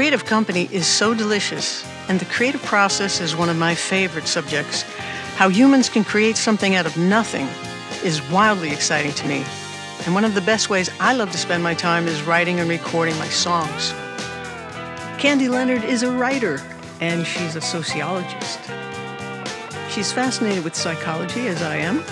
creative company is so delicious, and the creative process is one of my favorite subjects. How humans can create something out of nothing is wildly exciting to me. And one of the best ways I love to spend my time is writing and recording my songs. Candy Leonard is a writer, and she's a sociologist. She's fascinated with psychology, as I am,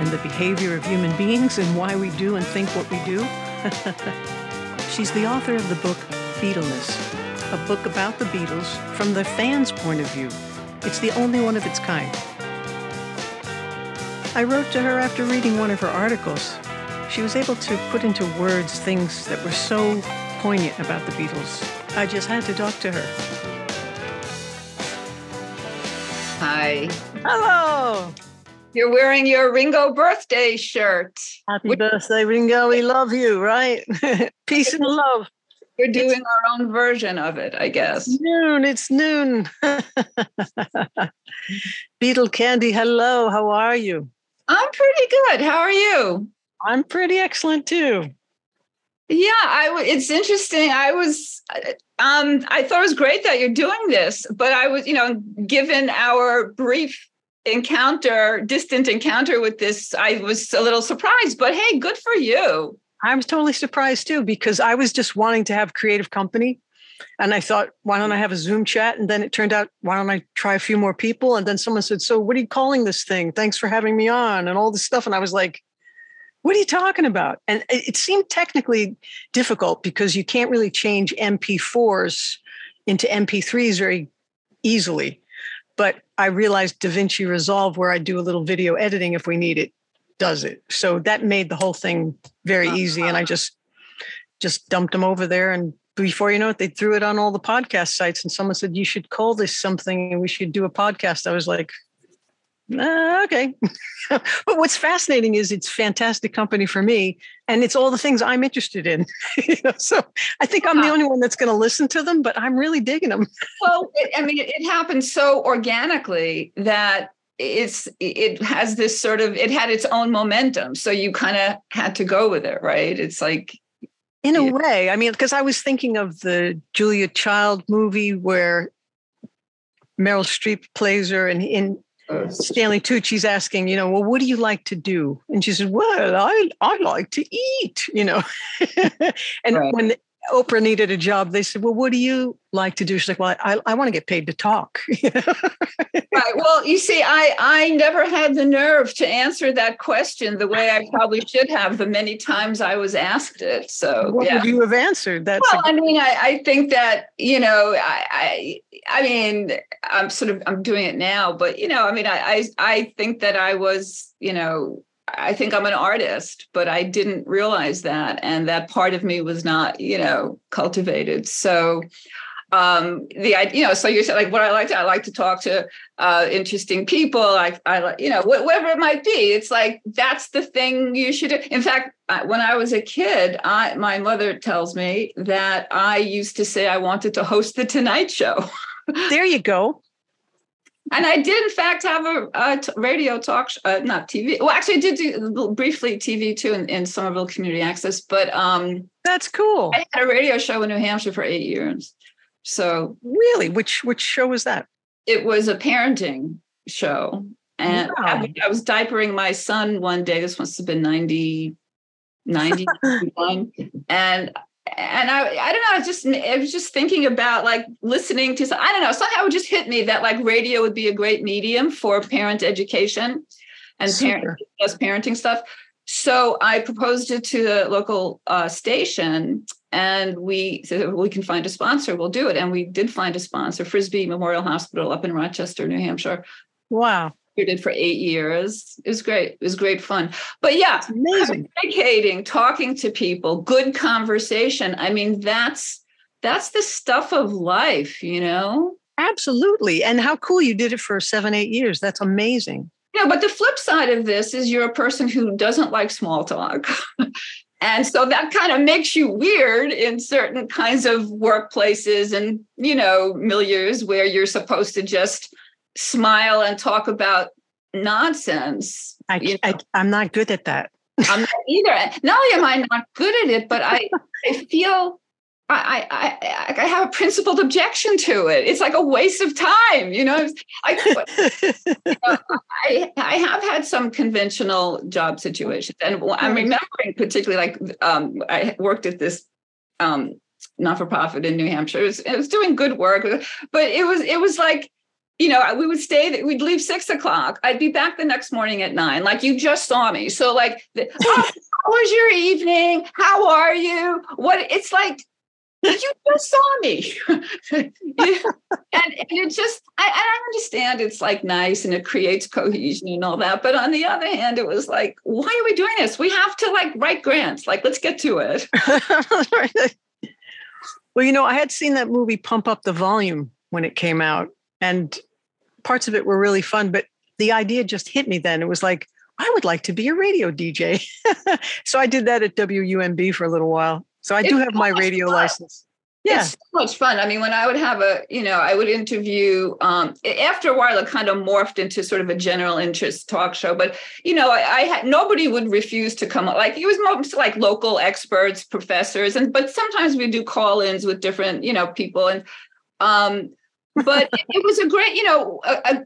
and the behavior of human beings and why we do and think what we do. She's the author of the book Beatleness, a book about the Beatles from the fans' point of view. It's the only one of its kind. I wrote to her after reading one of her articles. She was able to put into words things that were so poignant about the Beatles. I just had to talk to her. Hi. Hello. You're wearing your Ringo birthday shirt. Happy We're, birthday, Ringo. We love you, right? Peace and love. We're doing it's, our own version of it, I guess. It's noon. It's noon. Beatle Candy, hello. How are you? I'm pretty good. How are you? I'm pretty excellent too. Yeah, I. It's interesting. I was. Um, I thought it was great that you're doing this, but I was, you know, given our brief encounter, distant encounter with this, I was a little surprised, but hey, good for you. I was totally surprised too, because I was just wanting to have creative company. And I thought, why don't I have a Zoom chat? And then it turned out, why don't I try a few more people? And then someone said, So, what are you calling this thing? Thanks for having me on, and all this stuff. And I was like, What are you talking about? And it seemed technically difficult because you can't really change MP4s into MP3s very easily. But I realized DaVinci Resolve, where I do a little video editing if we need it, does it. So that made the whole thing very uh-huh. easy. And I just just dumped them over there. And before you know it, they threw it on all the podcast sites. And someone said, You should call this something and we should do a podcast. I was like, uh, okay. but what's fascinating is it's fantastic company for me, and it's all the things I'm interested in. you know, so I think I'm the only one that's going to listen to them, but I'm really digging them. well, it, I mean, it, it happened so organically that it's it has this sort of it had its own momentum, so you kind of had to go with it, right? It's like in a way, I mean, because I was thinking of the Julia Child movie where Meryl Streep plays her, and in Stanley Tucci's asking, you know, well, what do you like to do? And she said, well, I I like to eat, you know. and right. when Oprah needed a job, they said, well, what do you like to do? She's like, well, I, I want to get paid to talk. right. Well, you see, I I never had the nerve to answer that question the way I probably should have the many times I was asked it. So what yeah. would you have answered? That's well, a- I mean, I, I think that, you know, I, I I mean, I'm sort of I'm doing it now, but you know, I mean, I I, I think that I was, you know, I think I'm an artist, but I didn't realize that. And that part of me was not, you know, cultivated. So um the you know so you said like what i like to i like to talk to uh interesting people i like you know whatever it might be it's like that's the thing you should do in fact when i was a kid i my mother tells me that i used to say i wanted to host the tonight show there you go and I did, in fact, have a, a t- radio talk, sh- uh, not TV. Well, actually, I did do briefly TV too in, in Somerville Community Access. But um, that's cool. I had a radio show in New Hampshire for eight years. So really, which which show was that? It was a parenting show, and wow. I, I, was diapering my son one day. This must have been 90, 91. and and I, I don't know, I was just I was just thinking about like listening to I don't know, somehow it just hit me that like radio would be a great medium for parent education and parent parenting stuff. So I proposed it to the local uh, station, and we said we can find a sponsor. We'll do it, and we did find a sponsor, Frisbie Memorial Hospital up in Rochester, New Hampshire. Wow! Did for eight years. It was great. It was great fun. But yeah, amazing. Communicating, talking to people, good conversation. I mean, that's that's the stuff of life, you know? Absolutely. And how cool you did it for seven, eight years. That's amazing. Yeah, but the flip side of this is you're a person who doesn't like small talk. and so that kind of makes you weird in certain kinds of workplaces and, you know, milieus where you're supposed to just smile and talk about nonsense. I, I, I'm not good at that. I'm not either. Not only am I not good at it, but I, I feel I, I, I have a principled objection to it. It's like a waste of time, you know. I, you know, I, I have had some conventional job situations, and I'm remembering particularly like um, I worked at this um, not for profit in New Hampshire. It was, it was doing good work, but it was it was like you know, we would stay, we'd leave six o'clock. I'd be back the next morning at nine. Like you just saw me. So, like, oh, how was your evening? How are you? What it's like, you just saw me. and, and it just, I, I understand it's like nice and it creates cohesion and all that. But on the other hand, it was like, why are we doing this? We have to like write grants. Like, let's get to it. well, you know, I had seen that movie Pump Up the Volume when it came out. And parts of it were really fun, but the idea just hit me then. It was like, I would like to be a radio DJ. so I did that at WUMB for a little while. So I do have my radio fun. license. Yeah. It's so much fun. I mean, when I would have a, you know, I would interview, um, after a while, it kind of morphed into sort of a general interest talk show. But, you know, I, I had, nobody would refuse to come, like, it was most like local experts, professors. And, but sometimes we do call ins with different, you know, people. And, um, but it was a great you know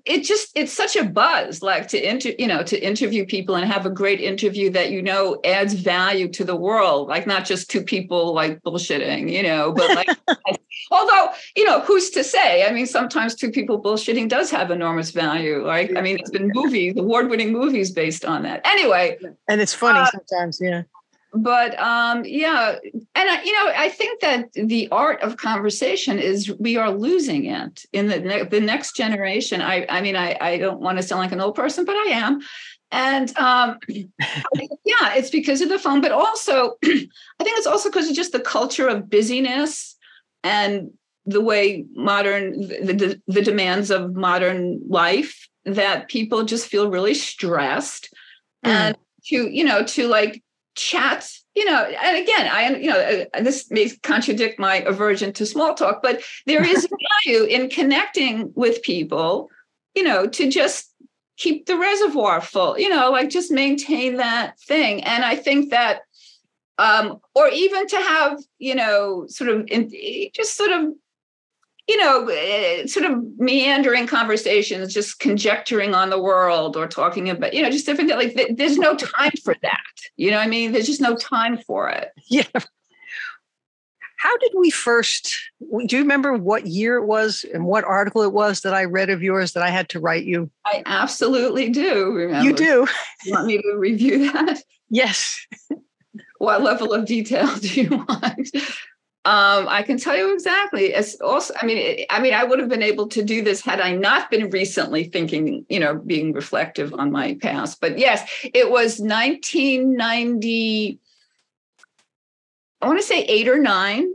it just it's such a buzz like to inter you know to interview people and have a great interview that you know adds value to the world. Like not just two people like bullshitting you know but like although you know who's to say? I mean sometimes two people bullshitting does have enormous value. Right i mean it's been movies award-winning movies based on that. Anyway and it's funny uh, sometimes yeah but um, yeah, and I, you know, I think that the art of conversation is we are losing it in the ne- the next generation. I I mean, I I don't want to sound like an old person, but I am. And um, yeah, it's because of the phone, but also I think it's also because of just the culture of busyness and the way modern the, the, the demands of modern life that people just feel really stressed mm. and to you know to like chat you know and again i you know uh, this may contradict my aversion to small talk but there is value in connecting with people you know to just keep the reservoir full you know like just maintain that thing. And i think that um or even to have you know sort of in, just sort of you know, eh, sort of meandering conversations, just conjecturing on the world or talking about, you know, just different. Like, there's no time for that. You know, I mean, there's just no time for it. Yeah. How did we first? Do you remember what year it was and what article it was that I read of yours that I had to write you? I absolutely do. Remember. You do. You want me to review that? Yes. what level of detail do you want? Um, I can tell you exactly. As also, I mean, I mean, I would have been able to do this had I not been recently thinking, you know, being reflective on my past. But yes, it was 1990. I want to say eight or nine.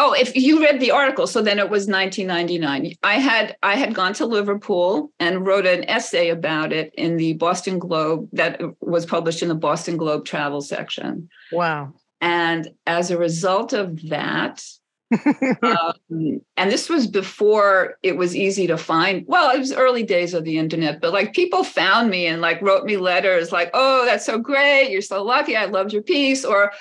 Oh, if you read the article, so then it was 1999. I had I had gone to Liverpool and wrote an essay about it in the Boston Globe that was published in the Boston Globe travel section. Wow. And as a result of that, um, and this was before it was easy to find. Well, it was early days of the internet, but like people found me and like wrote me letters like, oh, that's so great. You're so lucky. I loved your piece. Or,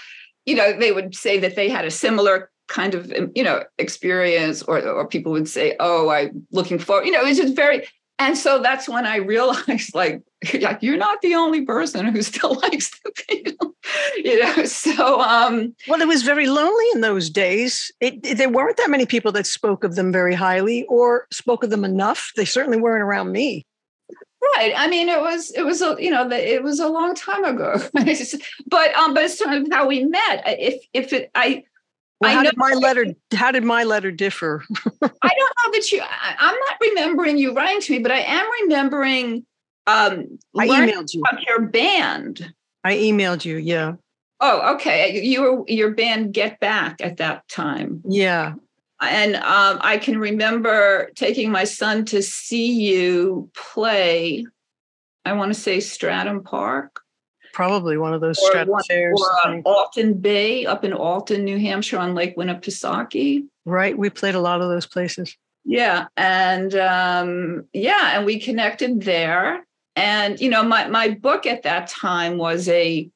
you know, they would say that they had a similar kind of, you know, experience, or, or people would say, oh, I'm looking for, you know, it's just very, and so that's when I realized, like, you're not the only person who still likes the Beatles, you know. So, um, well, it was very lonely in those days. It, it, there weren't that many people that spoke of them very highly or spoke of them enough. They certainly weren't around me. Right. I mean, it was it was a you know it was a long time ago. but um, but it's sort of how we met. If if it I well, how did my letter? How did my letter differ? I don't know that you. I, am not remembering you writing to me, but I am remembering. Um, I emailed you about your band. I emailed you. Yeah. Oh, okay. You were your band Get Back at that time. Yeah. And um, I can remember taking my son to see you play. I want to say Stratham Park probably one of those or, one, chairs. Or uh, Alton Bay up in Alton, New Hampshire on Lake Winnipesaukee. Right. We played a lot of those places. Yeah. And um, yeah, and we connected there. And you know, my my book at that time was a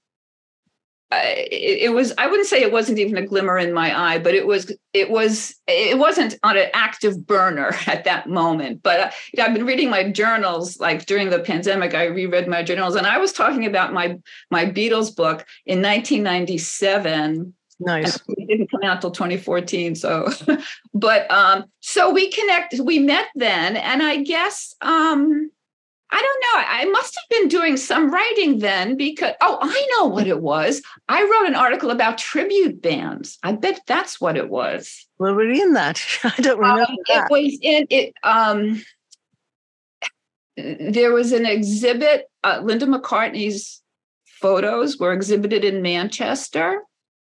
it, it, was i wouldn't say it wasn't even a glimmer in my eye but it was it was it wasn't on an active burner at that moment but uh, you know, i've been reading my journals like during the pandemic i reread my journals and i was talking about my my beatles book in 1997 Nice. It didn't come out till 2014. So, but um, so we connected, we met then, and I guess um I don't know. I must have been doing some writing then because, oh, I know what it was. I wrote an article about tribute bands. I bet that's what it was. Where were you in that? I don't remember. Um, it was in it. Um, there was an exhibit. Uh, Linda McCartney's photos were exhibited in Manchester.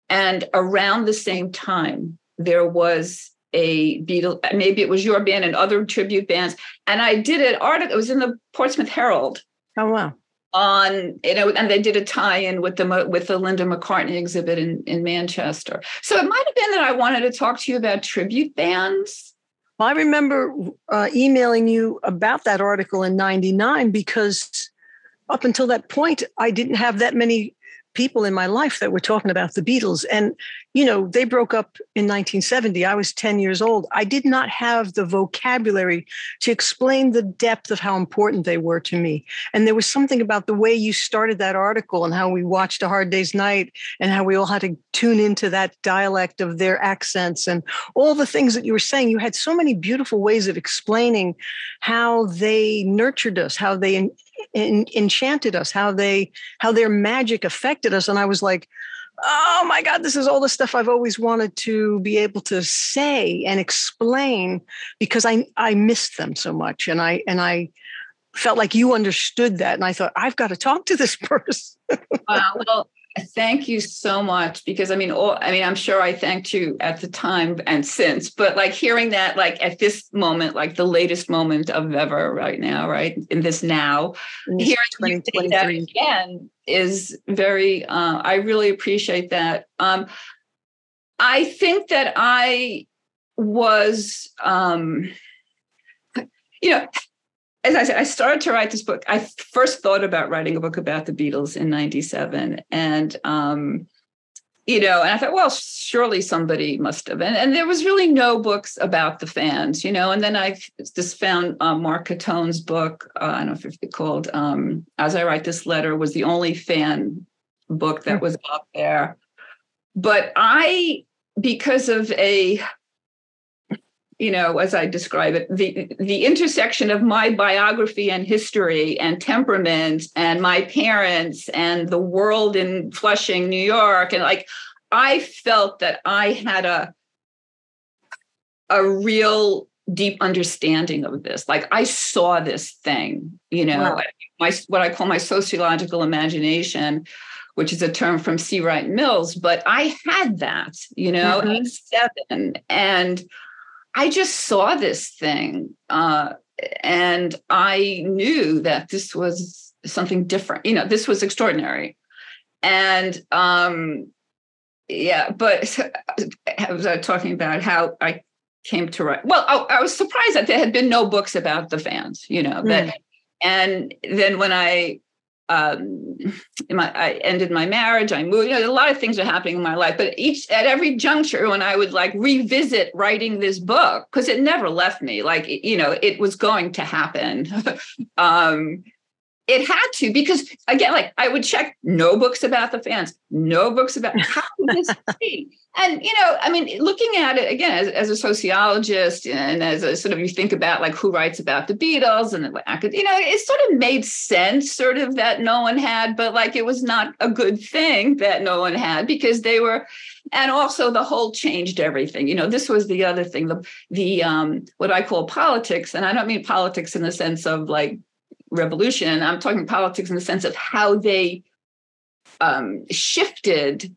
And around the same time, there was a Beatle, maybe it was your band and other tribute bands. And I did an article, it was in the Portsmouth Herald. Oh, wow. On you know, and they did a tie-in with the with the Linda McCartney exhibit in, in Manchester. So it might have been that I wanted to talk to you about tribute bands. Well, I remember uh, emailing you about that article in '99 because up until that point, I didn't have that many people in my life that were talking about the Beatles. And, you know, they broke up in 1970. I was 10 years old. I did not have the vocabulary to explain the depth of how important they were to me. And there was something about the way you started that article and how we watched A Hard Day's Night and how we all had to tune into that dialect of their accents and all the things that you were saying. You had so many beautiful ways of explaining how they nurtured us, how they en- enchanted us, how they how their magic affected us, and I was like, oh my god, this is all the stuff I've always wanted to be able to say and explain because I I missed them so much, and I and I felt like you understood that, and I thought I've got to talk to this person. wow. Well, Thank you so much because I mean, all, I mean, I'm sure I thanked you at the time and since, but like hearing that, like at this moment, like the latest moment of ever right now, right in this now, hearing you say that again is very. Uh, I really appreciate that. Um, I think that I was, um, you know, as I said, I started to write this book. I first thought about writing a book about the Beatles in 97. And, um, you know, and I thought, well, surely somebody must have. And, and there was really no books about the fans, you know. And then I just found uh, Marc Catone's book. Uh, I don't know if it's called um, "As I Write This Letter" was the only fan book that hmm. was out there. But I, because of a you know, as I describe it, the the intersection of my biography and history and temperament and my parents and the world in Flushing, New York, and like I felt that I had a a real deep understanding of this. Like I saw this thing, you know, wow. my what I call my sociological imagination which is a term from C. Wright Mills, but I had that, you know, mm-hmm. at seven. And I just saw this thing uh, and I knew that this was something different. You know, this was extraordinary. And um, yeah, but I was uh, talking about how I came to write. Well, I, I, was surprised that there had been no books about the fans, you know, that. Mm. And then when I um, my, I ended my marriage. I moved. You know, a lot of things are happening in my life, but each at every juncture, when I would like revisit writing this book, because it never left me. Like you know, it was going to happen. um, it had to because again, like I would check no books about the fans, no books about how this be? And you know, I mean, looking at it again as, as a sociologist and as a sort of you think about like who writes about the Beatles and you know, it sort of made sense, sort of that no one had, but like it was not a good thing that no one had because they were, and also the whole changed everything. You know, this was the other thing, the the um what I call politics, and I don't mean politics in the sense of like revolution. I'm talking politics in the sense of how they um, shifted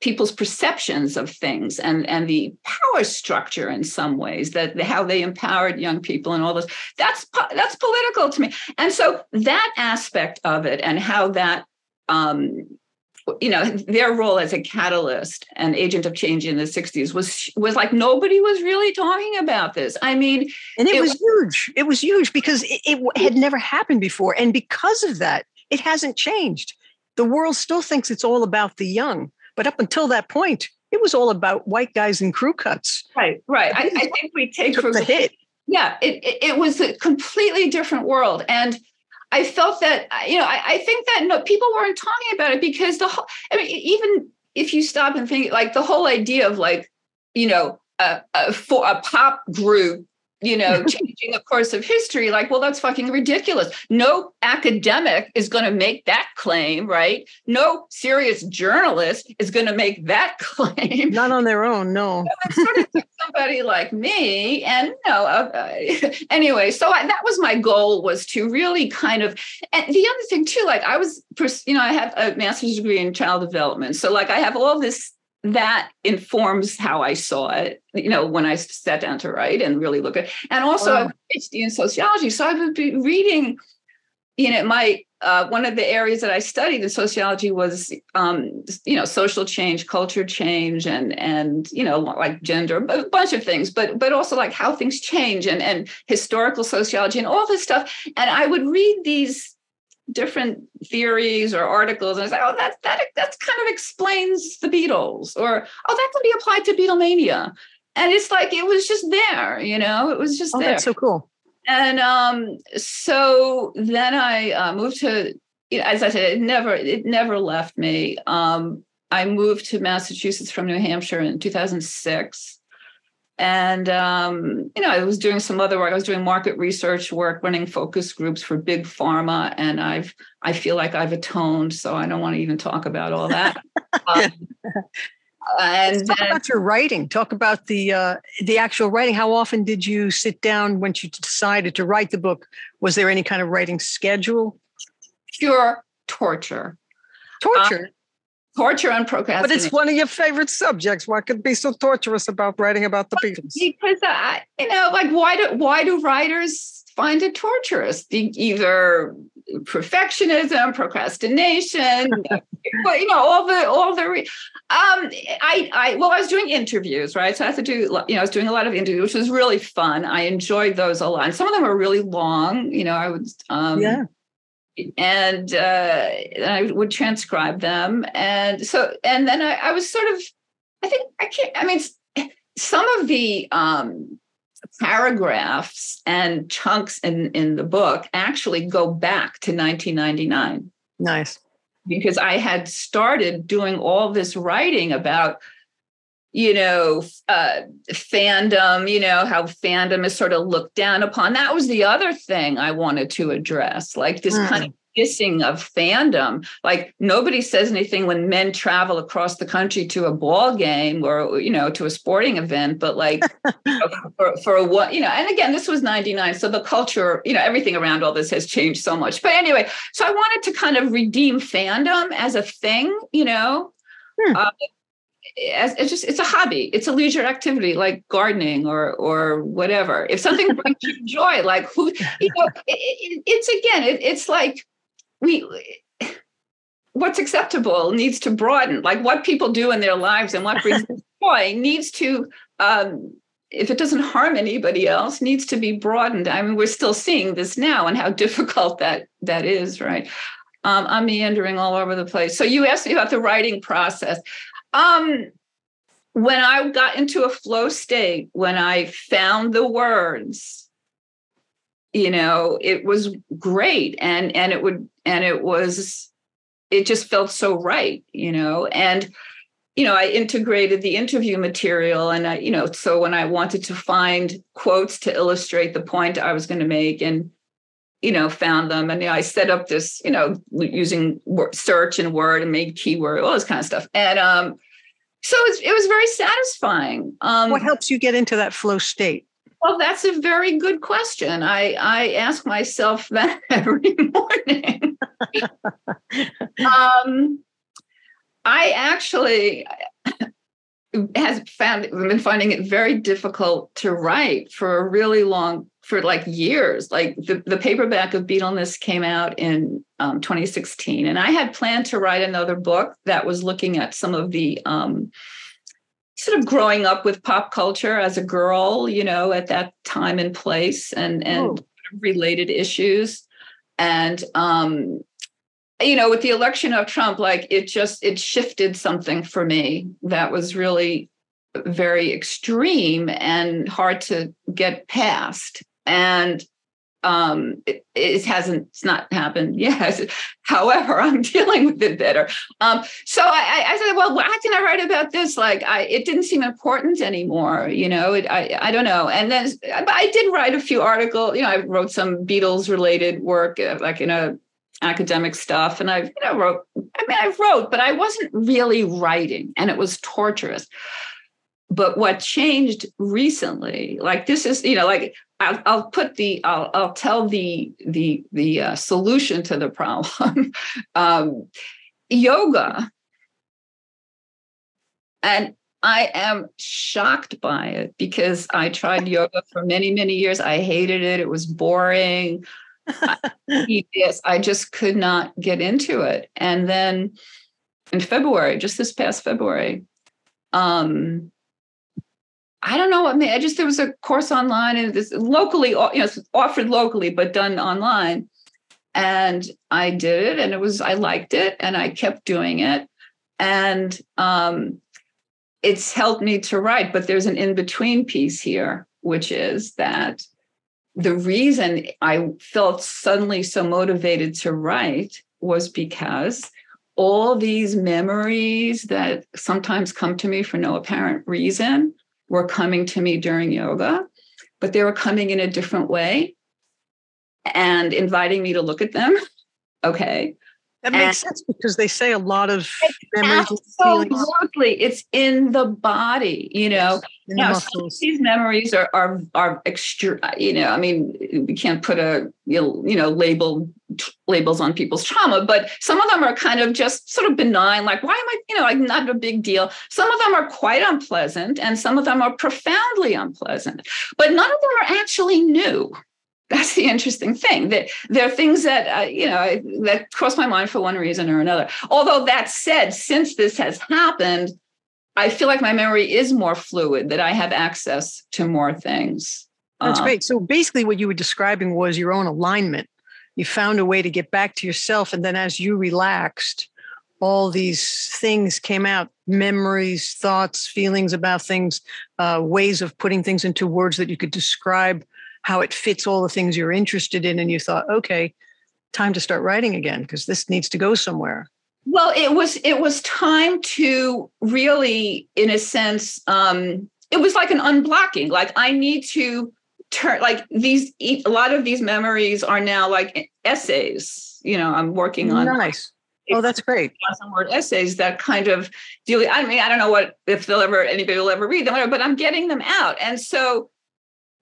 people's perceptions of things and and the power structure in some ways that how they empowered young people and all this that's that's political to me and so that aspect of it and how that um, you know their role as a catalyst and agent of change in the 60s was was like nobody was really talking about this i mean and it, it was huge it was huge because it, it, had mm. never happened before and because of that it hasn't changed the world still thinks it's all about the young. But up until that point, it was all about white guys and crew cuts. Right, right. I, I think we take for the hit. Yeah, it, it, it was a completely different world, and I felt that you know I, I think that no, people weren't talking about it because the whole. I mean, even if you stop and think, like the whole idea of like you know a, a, for a pop group you know, changing the course of history, like, well, that's fucking ridiculous. No academic is going to make that claim, right? No serious journalist is going to make that claim. Not on their own, no. So sort of somebody like me, and you know, uh, anyway, so I, that was my goal was to really kind of, and the other thing too, like I was, you know, I have a master's degree in child development, so like I have all this that informs how I saw it, you know, when I sat down to write and really look at and also wow. a PhD in sociology. So I would be reading, you know, my uh, one of the areas that I studied in sociology was um, you know, social change, culture change, and and you know, like gender, a bunch of things, but but also like how things change and and historical sociology and all this stuff. And I would read these different theories or articles and I say, oh, that that that kind of explains the Beatles, or oh, that can be applied to Beatlemania. And it's like it was just there, you know, it was just oh, there. That's so cool. And um, so then I uh, moved to, you know, as I said, it never it never left me. Um, I moved to Massachusetts from New Hampshire in 2006 and um, you know i was doing some other work. I was doing market research work running focus groups for big pharma and i've i feel like i've atoned so i don't want to even talk about all that. Um, and Let's talk then, about your writing. Talk about the uh, the actual writing. How often did you sit down once you decided to write the book? Was there any kind of writing schedule? Pure torture. Torture torture and procrastination. But it's one of your favorite subjects. What could be so torturous about writing about the Beatles? Because I, you know, like why do why do writers find it torturous? Either perfectionism, procrastination, but you know, all the all the. Um, I I well, I was doing interviews, right? So I had to do, you know, I was doing a lot of interviews, which was really fun. I enjoyed those a lot. And some of them were really long. You know, I would um, yeah and uh, I would transcribe them. And so, and then I, I, was sort of, I think I can't, I mean, some of the um, paragraphs and chunks in, in the book actually go back to 1999. Nice. Because I had started doing all this writing about you know, uh, fandom, you know, how fandom is sort of looked down upon. That was the other thing I wanted to address, like this mm. kind of missing of fandom. Like nobody says anything when men travel across the country to a ball game or, you know, to a sporting event, but like you know, for, for a what, you know, and again, this was 99. So the culture, you know, everything around all this has changed so much. But anyway, so I wanted to kind of redeem fandom as a thing, you know. Hmm. Uh, it's just it's a hobby. It's a leisure activity like gardening or or whatever. If something brings you joy like who you know it, it, it's again it, it's like we what's acceptable needs to broaden. Like what people do in their lives and what brings joy needs to um, if it doesn't harm anybody else needs to be broadened. I mean we're still seeing this now and how difficult that that is right? Um, i'm meandering all over the place. So you asked me about the writing process um, when I got into a flow state, when I found the words, you know, it was great, and and it would and it was, it just felt so right, you know, and you know, I integrated the interview material, and I, you know, so when I wanted to find quotes to illustrate the point I was going to make, and you know, found them. And you know, I set up this, you know, using search and word and made keyword, all this kind of stuff. And um, so it was, it was very satisfying. Um, what helps you get into that flow state? Well, that's a very good question. I, I ask myself that every morning. um, I actually has found been finding it very difficult to write for a really long for like years like the, the paperback of beatleness came out in um, 2016 and i had planned to write another book that was looking at some of the um, sort of growing up with pop culture as a girl you know at that time and place and and oh. related issues and um you know, with the election of Trump, like it just it shifted something for me that was really very extreme and hard to get past. And um, it, it, hasn't it's not happened yet. However i'm dealing with it better. Um, so I, I, said well how can i write about this? Like I, it didn't seem important anymore you know it, I, I don't know. And then i did write a few articles you know i wrote some beatles related work uh, like in a academic stuff. And i you know wrote i mean i wrote but i wasn't really writing and it was torturous. But what changed recently like this is you know like I'll, I'll put the I'll, I'll tell the the the uh, solution to the problem. um, yoga, and I am shocked by it because I tried yoga for many many years. I hated it. It was boring. yes, I just could not get into it. And then in February, just this past February, um, I don't know what made. I just there was a course online and this locally, you know, offered locally but done online, and I did it, and it was I liked it, and I kept doing it, and um, it's helped me to write. But there's an in between piece here, which is that the reason I felt suddenly so motivated to write was because all these memories that sometimes come to me for no apparent reason were coming to me during yoga, but they were coming in a different way and inviting me to look at them. Okay. That makes and sense because they say a lot of memories. Absolutely, it's in the body. You know, yes, these memories are are are extra. You know, I mean, we can't put a you know label labels on people's trauma, but some of them are kind of just sort of benign. Like, why am I? You know, like not a big deal. Some of them are quite unpleasant, and some of them are profoundly unpleasant. But none of them are actually new that's the interesting thing that there are things that uh, you know that cross my mind for one reason or another. Although that said since this has happened i feel like my memory is more fluid that i have access to more things. That's uh, great. So basically what you were describing was your own alignment. You found a way to get back to yourself and then as you relaxed all these things came out. Memories thoughts feelings about things uh, ways of putting things into words that you could describe how it fits all the things you're interested in and you thought okay time to start writing again because this needs to go somewhere. Well it was it was time to really in a sense um it was like an unblocking like i need to turn like these a lot of these memories are now like essays you know i'm working on nice. Oh that's great. Some word essays that kind of deal i mean i don't know what if they'll ever anybody will ever read them but i'm getting them out. And so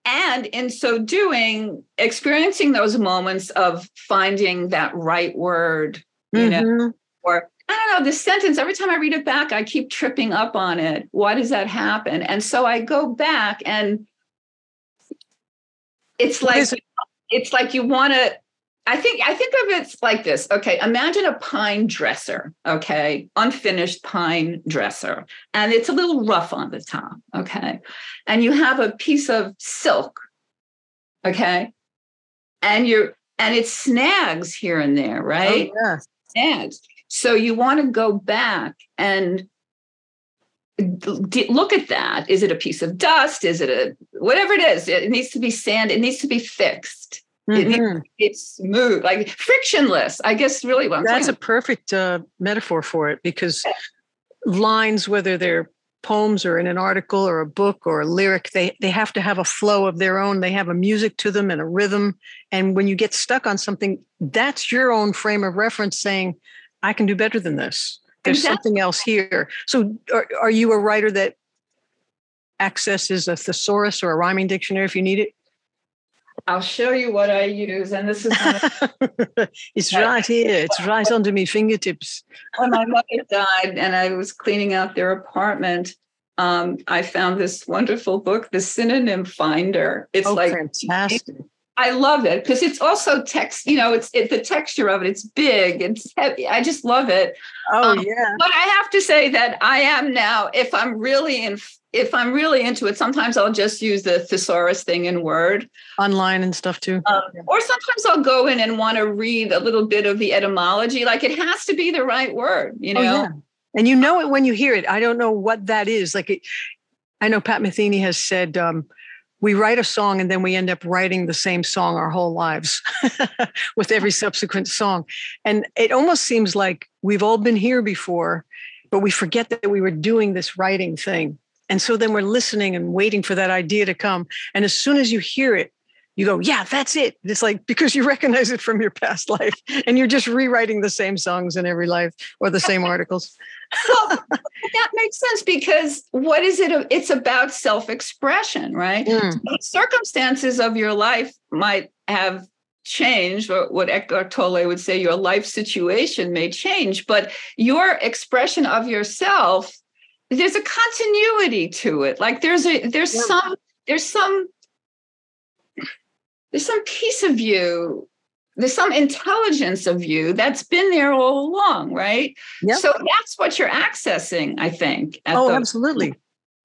and in so doing experiencing those moments of finding that right word you mm-hmm. know or i don't know this sentence every time i read it back i keep tripping up on it why does that happen and so i go back and it's like it's like you want to I think I think of it like this. Okay, imagine a pine dresser, okay, unfinished pine dresser, and it's a little rough on the top, okay, and you have a piece of silk, okay, and you're and it snags here and there, right? Oh, yeah. Snags. So you want to go back and look at that. Is it a piece of dust? Is it a whatever it is? It needs to be sand. It needs to be fixed Mm-hmm. It, it's smooth, like frictionless. I guess really what I'm That's saying. a perfect uh, metaphor for it because lines, whether they're poems or in an article or a book or a lyric, they they have to have a flow of their own. They have a music to them and a rhythm. And when you get stuck on something, that's your own frame of reference saying, I can do better than this. There's exactly. something else here. So are, are you a writer that accesses a thesaurus or a rhyming dictionary if you need it? I'll show you what I use, and this is it's right here. It's right under me fingertips. when my mother died, and I was cleaning out their apartment, um, I found this wonderful book, The Synonym Finder. It's oh, like fantastic. I love it because it's also text. You know, it's it, the texture of it. It's big. It's heavy. I just love it. Oh um, yeah. But I have to say that I am now. If I'm really in, if I'm really into it, sometimes I'll just use the thesaurus thing in Word online and stuff too. Um, or sometimes I'll go in and want to read a little bit of the etymology. Like it has to be the right word. You oh, know. Oh, yeah. And you know it when you hear it. I don't know what that is. Like it, I know Pat Metheny has said. Um, we write a song and then we end up writing the same song our whole lives with every subsequent song. And it almost seems like we've all been here before, but we forget that we were doing this writing thing. And so then we're listening and waiting for that idea to come. And as soon as you hear it, you go, yeah, that's it. It's like because you recognize it from your past life and you're just rewriting the same songs in every life or the same articles. well, that makes sense because what is it? It's about self expression, right? Mm. circumstances of your life might have changed, or what Eckhart Tolle would say, your life situation may change, but your expression of yourself, there's a continuity to it. Like there's a, there's yeah. some, there's some there's some piece of you there's some intelligence of you that's been there all along right yep. so that's what you're accessing i think oh the- absolutely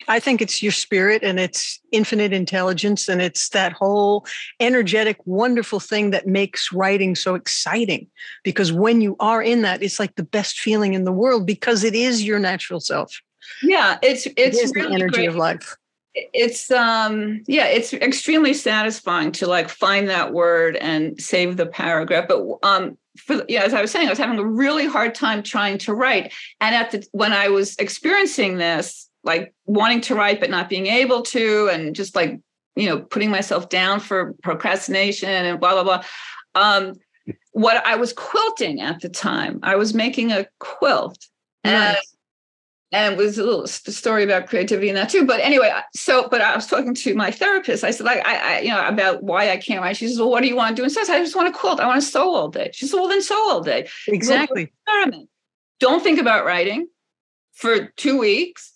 i think it's your spirit and it's infinite intelligence and it's that whole energetic wonderful thing that makes writing so exciting because when you are in that it's like the best feeling in the world because it is your natural self yeah it's it's it really the energy great. of life it's um yeah it's extremely satisfying to like find that word and save the paragraph but um for yeah as i was saying i was having a really hard time trying to write and at the when i was experiencing this like wanting to write but not being able to and just like you know putting myself down for procrastination and blah blah blah um what i was quilting at the time i was making a quilt nice. and and it was a little story about creativity in that too. But anyway, so but I was talking to my therapist. I said, like, I, I you know, about why I can't write. She says, well, what do you want to do? And says, I just want to quilt. I want to sew all day. She says, well, then sew all day. Exactly. experiment. Don't think about writing for two weeks,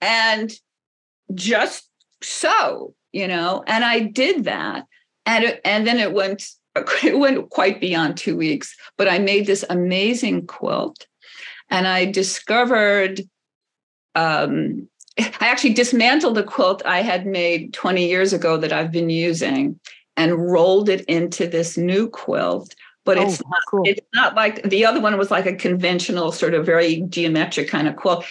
and just sew. You know, and I did that, and it, and then it went it went quite beyond two weeks. But I made this amazing quilt, and I discovered um, I actually dismantled a quilt I had made 20 years ago that I've been using and rolled it into this new quilt. But oh, it's, not, cool. it's not like the other one was like a conventional, sort of very geometric kind of quilt.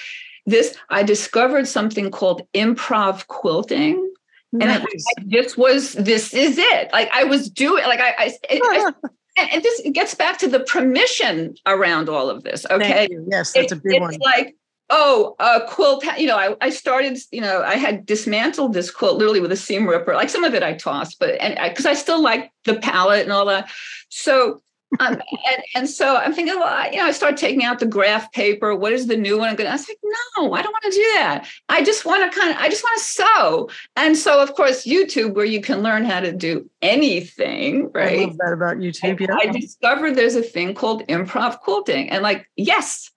This, I discovered something called improv quilting. Nice. And it, this was, this is it. Like I was doing, like I, I, I and this gets back to the permission around all of this. Okay. Yes, that's it, a big it's one. Like oh, a quilt, you know, I, I started, you know, I had dismantled this quilt literally with a seam ripper. Like some of it I tossed, but and because I, I, still like the palette and all that. So um, and, and so I'm thinking, well, you know, I start taking out the graph paper. What is the new one? I'm going to, I was like, no, I don't want to do that. I just want to kind of, I just want to sew. And so, of course, YouTube, where you can learn how to do anything, right? I love that about YouTube. Yeah. I discovered there's a thing called improv quilting. And like, yes,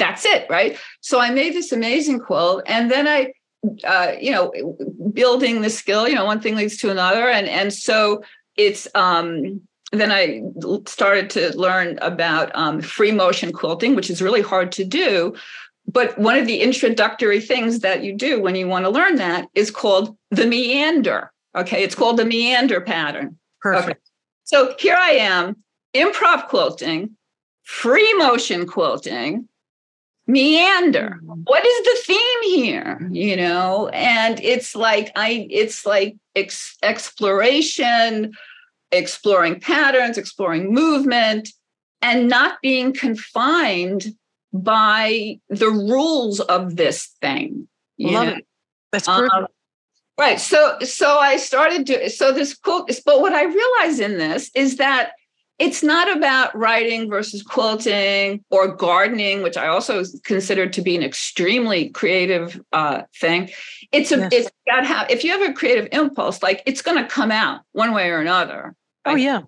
that's it, right? So I made this amazing quilt, and then I, uh, you know, building the skill. You know, one thing leads to another, and and so it's. um then I started to learn about um, free motion quilting, which is really hard to do. But one of the introductory things that you do when you want to learn that is called the meander. Okay, it's called the meander pattern. Perfect. Okay. So here I am, improv quilting, free motion quilting, meander mm-hmm. what is the theme here you know and it's like i it's like ex- exploration exploring patterns exploring movement and not being confined by the rules of this thing you Love know? it. that's perfect. Um, right so so i started to so this quote but what i realize in this is that it's not about writing versus quilting or gardening, which I also consider to be an extremely creative uh, thing. It's a yes. it's got how if you have a creative impulse, like it's going to come out one way or another. Oh, right? Oh yeah.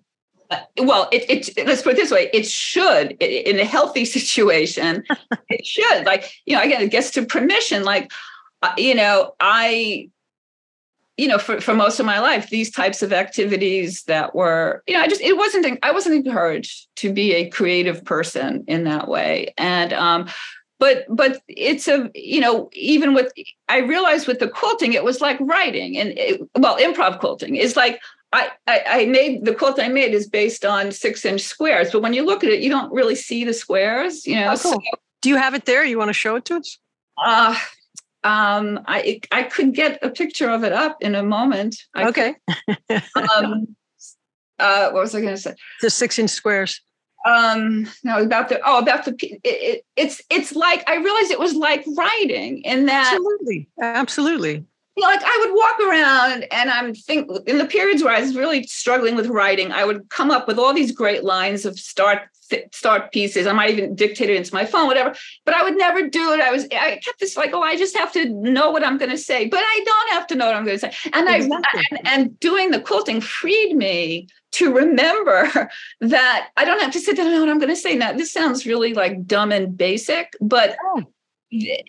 Uh, well, it, it let's put it this way: it should, in a healthy situation, it should. Like you know, again, it gets to permission. Like uh, you know, I you know, for, for most of my life, these types of activities that were, you know, I just, it wasn't, I wasn't encouraged to be a creative person in that way. And, um, but, but it's a, you know, even with, I realized with the quilting, it was like writing and, it, well, improv quilting is like, I, I, I made the quilt I made is based on six inch squares, but when you look at it, you don't really see the squares, you know. Oh, cool. so, Do you have it there? You want to show it to us? Uh, um, I I could get a picture of it up in a moment. I okay. um, uh, what was I going to say? The six inch squares. Um, no, about the oh, about the it, it, it's it's like I realized it was like writing in that absolutely, absolutely. Like I would walk around and I'm think in the periods where I was really struggling with writing, I would come up with all these great lines of start start pieces. I might even dictate it into my phone, whatever. But I would never do it. I was I kept this like, oh, I just have to know what I'm going to say, but I don't have to know what I'm going to say. And exactly. I and, and doing the quilting freed me to remember that I don't have to sit down and know what I'm going to say. Now this sounds really like dumb and basic, but oh.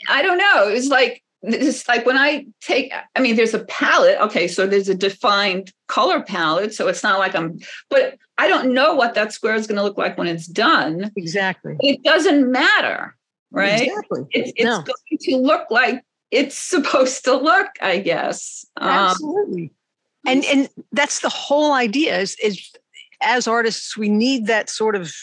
I don't know. It was like it's like when I take, I mean, there's a palette. Okay, so there's a defined color palette. So it's not like I'm, but I don't know what that square is going to look like when it's done. Exactly. It doesn't matter, right? Exactly. It's, it's no. going to look like it's supposed to look, I guess. Um, Absolutely. Um, and and that's the whole idea is is as artists we need that sort of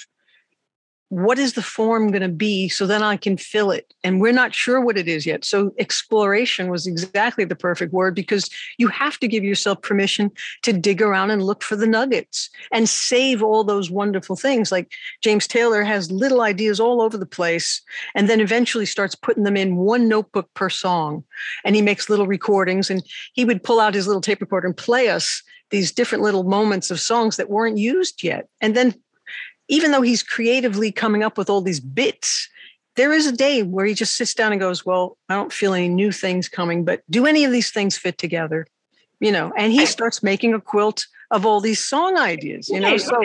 what is the form going to be so then I can fill it? And we're not sure what it is yet. So exploration was exactly the perfect word because you have to give yourself permission to dig around and look for the nuggets and save all those wonderful things. Like James Taylor has little ideas all over the place and then eventually starts putting them in one notebook per song. And he makes little recordings and he would pull out his little tape recorder and play us these different little moments of songs that weren't used yet. And then even though he's creatively coming up with all these bits, there is a day where he just sits down and goes, Well, I don't feel any new things coming, but do any of these things fit together? You know, and he starts making a quilt of all these song ideas, you know. So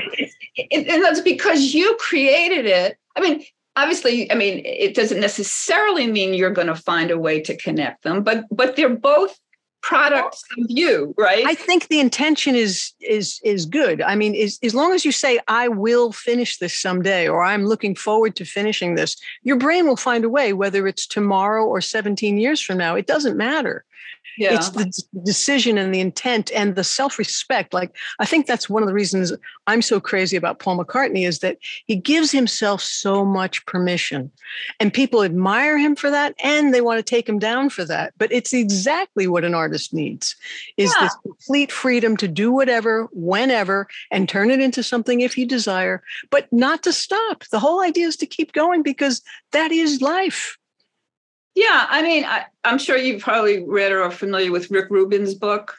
and that's because you created it. I mean, obviously, I mean, it doesn't necessarily mean you're going to find a way to connect them, but but they're both products of you right? I think the intention is is is good. I mean is, as long as you say i will finish this someday or i'm looking forward to finishing this your brain will find a way whether it's tomorrow or 17 years from now. It doesn't matter yeah. It's the decision and the intent and the self-respect. Like I think that's one of the reasons I'm so crazy about Paul McCartney is that he gives himself so much permission. And people admire him for that and they want to take him down for that. But it's exactly what an artist needs is yeah. this complete freedom to do whatever, whenever, and turn it into something if you desire, but not to stop. The whole idea is to keep going because that is life. Yeah, I mean, I, am sure you've probably read or are familiar with Rick Rubin's book.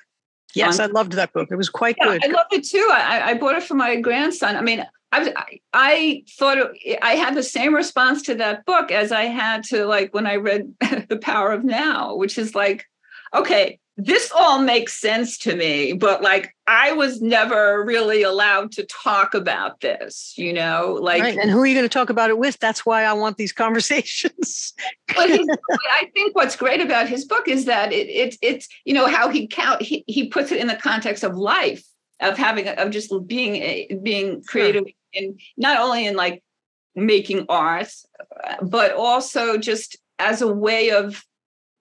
Yes, um, I loved that book. It was quite yeah, good. I loved it too. I, I bought it for my grandson. I mean, I, I thought it, I had the same response to that book as I had to like when I read The Power of Now, which is like, okay, this all makes sense to me, but like I was never really allowed to talk about this, you know, like right. and who are you going to talk about it with? That's why I want these conversations. but I think what's great about his book is that it, it it's you know how he count he, he puts it in the context of life of having of just being a, being creative sure. and not only in like making art, but also just as a way of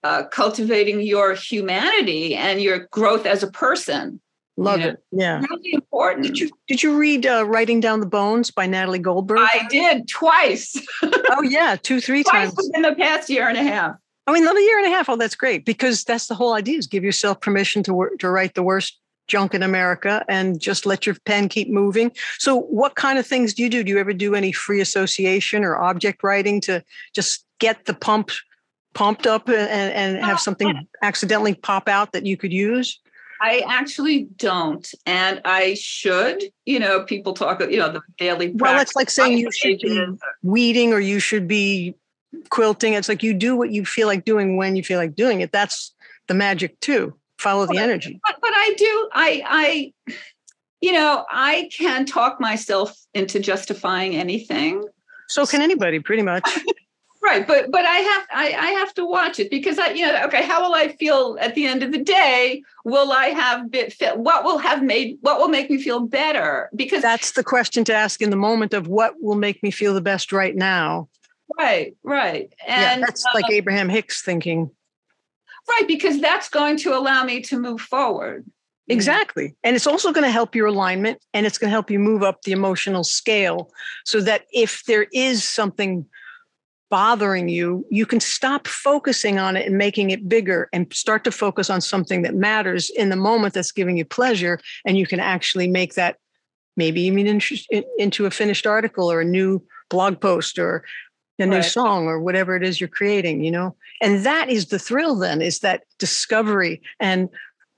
uh, cultivating your humanity and your growth as a person. Love you know? it. Yeah. Really important. Did you did you read uh, Writing Down the Bones by Natalie Goldberg? I did twice. oh yeah, two, three twice times. in the past year and a half. I mean, another year and a half. Oh, that's great because that's the whole idea: is give yourself permission to work, to write the worst junk in America and just let your pen keep moving. So, what kind of things do you do? Do you ever do any free association or object writing to just get the pump pumped up and, and have something accidentally pop out that you could use? I actually don't, and I should. You know, people talk. You know, the daily. Well, it's like saying you should be weeding or you should be quilting. It's like you do what you feel like doing when you feel like doing it. That's the magic too. Follow the energy. But, but I do. I I, you know, I can talk myself into justifying anything. So can anybody, pretty much. right but but i have I, I have to watch it because i you know okay how will i feel at the end of the day? Will i have bit fit what will have made what will make me feel better? Because that's the question to ask in the moment of what will make me feel the best right now. Right right and yeah, that's like um, abraham hicks thinking. Right because that's going to allow me to move forward. Mm-hmm. Exactly. And it's also going to help your alignment and it's going to help you move up the emotional scale so that if there is something bothering you, you can stop focusing on it and making it bigger and start to focus on something that matters in the moment that's giving you pleasure. And you can actually make that maybe even into a finished article or a new blog post or a new right. song or whatever it is you're creating, you know? And that is the thrill then, is that discovery and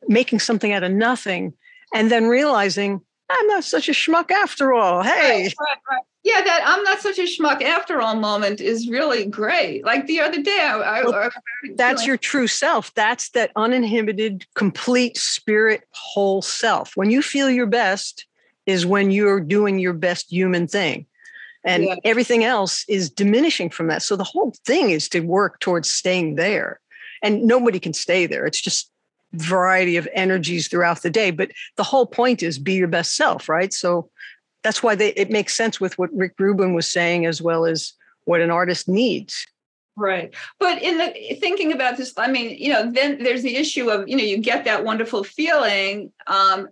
making something out of nothing and then realizing I'm not such a schmuck after all. Hey. Right, right, right. Yeah, that I'm not such a schmuck after all moment is really great. Like the other day, I, well, I, that's your true self. That's that uninhibited, complete spirit, whole self. When you feel your best, is when you're doing your best human thing. And yeah. everything else is diminishing from that. So the whole thing is to work towards staying there. And nobody can stay there. It's just variety of energies throughout the day. But the whole point is be your best self, right? So that's why they, it makes sense with what Rick Rubin was saying, as well as what an artist needs. Right. But in the thinking about this, I mean, you know, then there's the issue of, you know, you get that wonderful feeling. Um,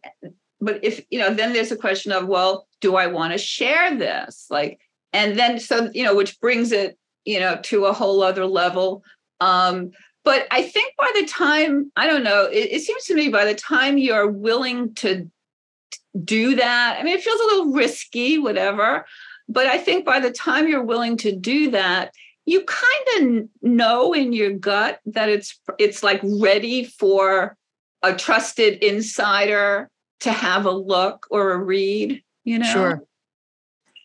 but if, you know, then there's a question of, well, do I want to share this? Like, and then so, you know, which brings it, you know, to a whole other level. Um, but I think by the time, I don't know, it, it seems to me by the time you're willing to do that, I mean, it feels a little risky, whatever. But I think by the time you're willing to do that, you kind of know in your gut that it's it's like ready for a trusted insider to have a look or a read you know sure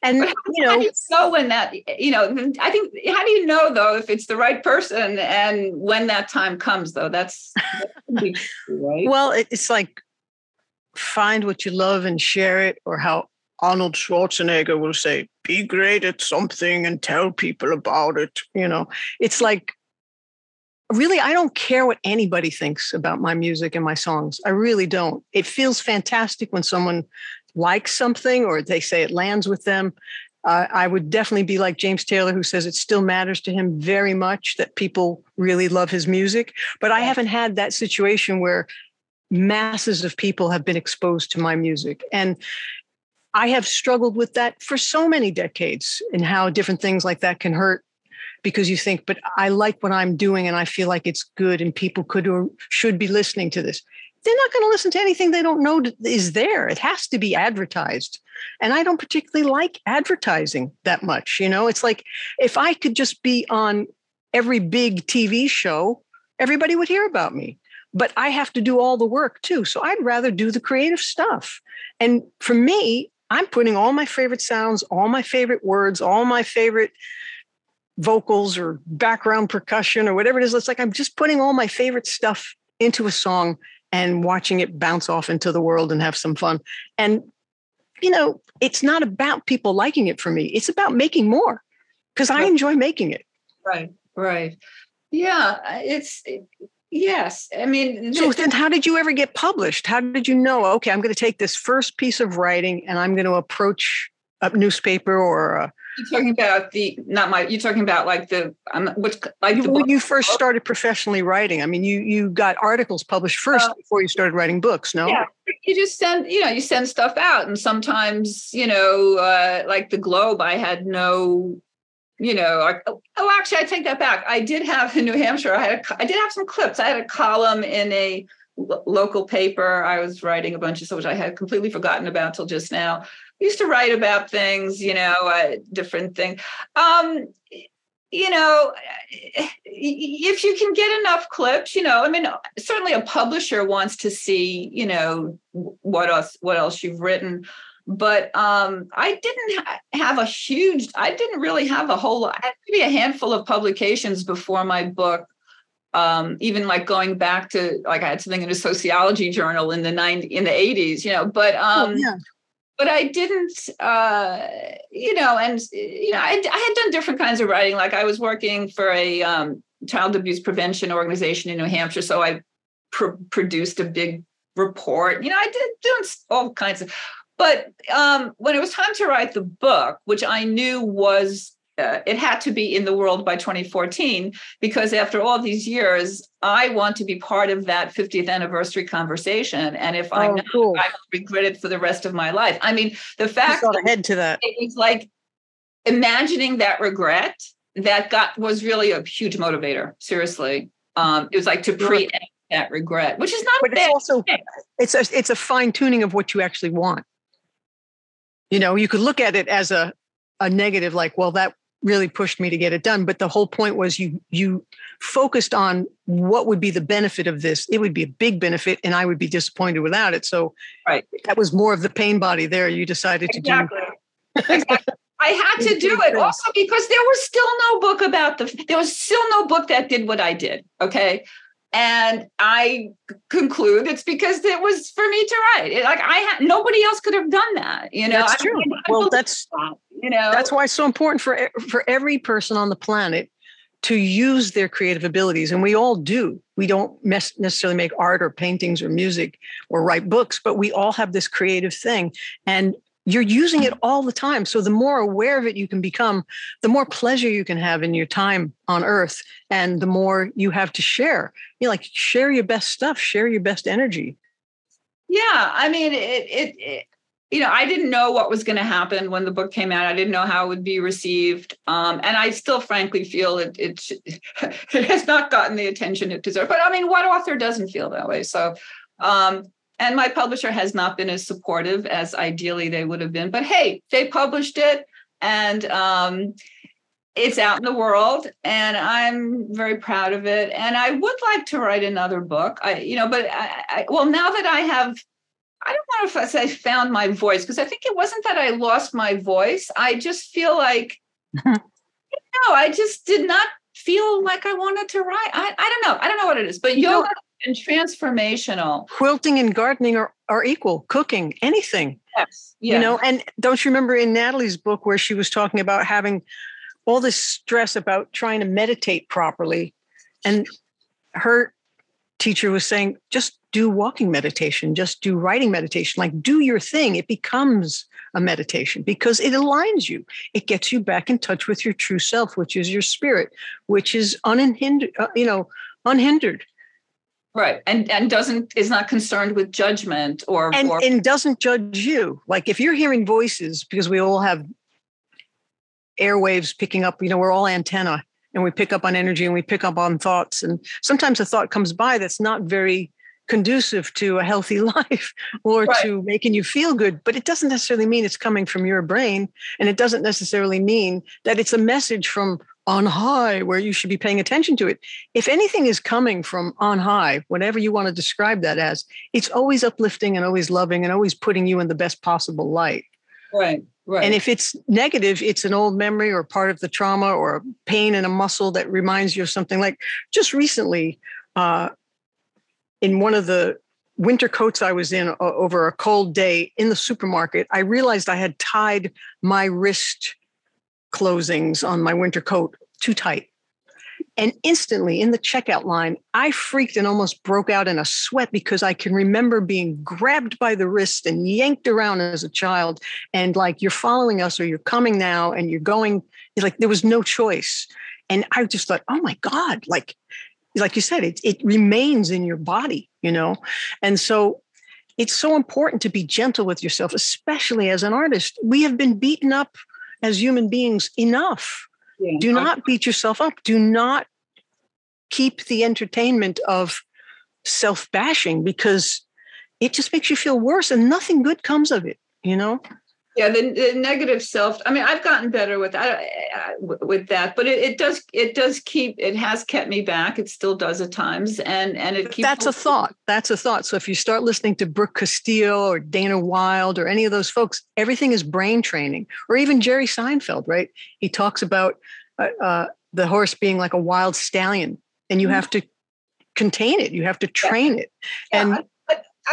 and you know, how do you know when that you know? I think how do you know though if it's the right person and when that time comes though? That's, right. Well, it's like find what you love and share it, or how Arnold Schwarzenegger will say, "Be great at something and tell people about it." You know, it's like really i don't care what anybody thinks about my music and my songs i really don't it feels fantastic when someone likes something or they say it lands with them. Uh, I would definitely be like James Taylor, who says it still matters to him very much that people really love his music. But I haven't had that situation where masses of people have been exposed to my music. And I have struggled with that for so many decades and how different things like that can hurt because you think, but I like what I'm doing and I feel like it's good and people could or should be listening to this they're not going to listen to anything they don't know is there. It has to be advertised. And I don't particularly like advertising that much. You know, it's like if I could just be on every big TV show, everybody would hear about me. But I have to do all the work too. So I'd rather do the creative stuff. And for me, I'm putting all my favorite sounds, all my favorite words, all my favorite vocals or background percussion or whatever it is. It's like I'm just putting all my favorite stuff into a song and watching it bounce off into the world and have some fun. And, you know, it's not about people liking it for me, it's about making more because I enjoy making it. Right, right. Yeah, it's, it, yes. I mean, so then how did you ever get published? How did you know, okay, I'm going to take this first piece of writing and I'm going to approach a newspaper or a you're talking about the not my. You're talking about like the um, which like you, when you first started professionally writing. I mean, you you got articles published first uh, before you started writing books. No, yeah, you just send you know you send stuff out, and sometimes you know uh, like the Globe. I had no you know, oh, oh, actually, I take that back. I did have in New Hampshire. I had a, I did have some clips. I had a column in a local paper. I was writing a bunch of stuff which I had completely forgotten about till just now used to write about things, you know, uh, different things. Um, you know, if you can get enough clips, you know, I mean, certainly a publisher wants to see, you know, what else, what else you've written. But um, I didn't ha- have a huge, I didn't really have a whole, I had maybe a handful of publications before my book um, even like going back to like I had something in a sociology journal in the 90 in the 80s, you know, but oh, um, oh, yeah but I didn't, uh, you know, and you know, I, I, had done different kinds of writing. Like I was working for a um, child abuse prevention organization in New Hampshire, so I pr- produced a big report. You know, I did doing all kinds of. But um, when it was time to write the book, which I knew was uh, it had to be in the world by 2014 because after all these years i want to be part of that 50th anniversary conversation. And if oh, i'm not cool. i will regret it for the rest of my life. I mean the fact that ahead to that. it was like imagining that regret that got was really a huge motivator seriously. Um, it was like to preempt that regret which is not but it's also thing. it's a it's a fine tuning of what you actually want you know you could look at it as a a negative like well that really pushed me to get it done. But the whole point was you you focused on what would be the benefit of this. It would be a big benefit and i would be disappointed without it. So right. that was more of the pain body there. You decided exactly. to do exactly. i had to do it also because there was still no book about the there was still no book that did what i did okay and I conclude it's because it was for me to write. It, like I had nobody else could have done that. You know, that's true. I, I well, that's that, you know that's why it's so important for for every person on the planet to use their creative abilities, and we all do. We don't necessarily make art or paintings or music or write books, but we all have this creative thing, and you're using it all the time. So the more aware of it you can become, the more pleasure you can have in your time on earth and the more you have to share. You know, like share your best stuff, share your best energy. Yeah, I mean it it, it you know, I didn't know what was going to happen when the book came out. I didn't know how it would be received, um, and I still, frankly, feel it, it it has not gotten the attention it deserves. But I mean, what author doesn't feel that way? So, um, and my publisher has not been as supportive as ideally they would have been. But hey, they published it and um, it's out in the world and I'm very proud of it. And I would like to write another book. I, you know, but I, I well, now that I have I don't want to say I found my voice because I think it wasn't that I lost my voice. I just feel like, no, I just did not feel like I wanted to write. I, I don't know. I don't know what it is, but yoga and transformational. Quilting and gardening are, are equal, cooking, anything. Yes. Yeah. You know, and don't you remember in Natalie's book where she was talking about having all this stress about trying to meditate properly? And her teacher was saying, just do walking meditation, just do writing meditation, like do your thing. It becomes a meditation because it aligns you. It gets you back in touch with your true self, which is your spirit, which is unhindered, uh, you know, unhindered right and and doesn't is not concerned with judgment or and, or and doesn't judge you like if you're hearing voices because we all have airwaves picking up you know we're all antenna and we pick up on energy and we pick up on thoughts and sometimes a thought comes by that's not very conducive to a healthy life or right. to making you feel good but it doesn't necessarily mean it's coming from your brain and it doesn't necessarily mean that it's a message from on high where you should be paying attention to it. If anything is coming from on high, whatever you want to describe that as, it's always uplifting and always loving and always putting you in the best possible light. Right. Right. And if it's negative, it's an old memory or part of the trauma or a pain in a muscle that reminds you of something. Like just recently, uh, in one of the winter coats I was in uh, over a cold day in the supermarket, I realized I had tied my wrist closings on my winter coat too tight. And instantly in the checkout line, I freaked and almost broke out in a sweat because I can remember being grabbed by the wrist and yanked around as a child. And like, you're following us or you're coming now and you're going, like, there was no choice. And I just thought, oh my God, like, like you said, it, it remains in your body, you know? And so it's so important to be gentle with yourself, especially as an artist. We have been beaten up as human beings enough. Yeah. Do not beat yourself up. Do not keep the entertainment of self bashing because it just makes you feel worse and nothing good comes of it, you know? Yeah the, the, negative self i mean i've gotten better with that with that but it, it, does it does keep it has kept me back. It still does at times and and it keeps that's a thought. That's a thought. So if you start listening to brooke castillo or dana wilde or any of those folks everything is brain training. Or even jerry seinfeld right? He talks about uh, uh, the horse being like a wild stallion and you mm-hmm. have to contain it. You have to train yeah. it and yeah,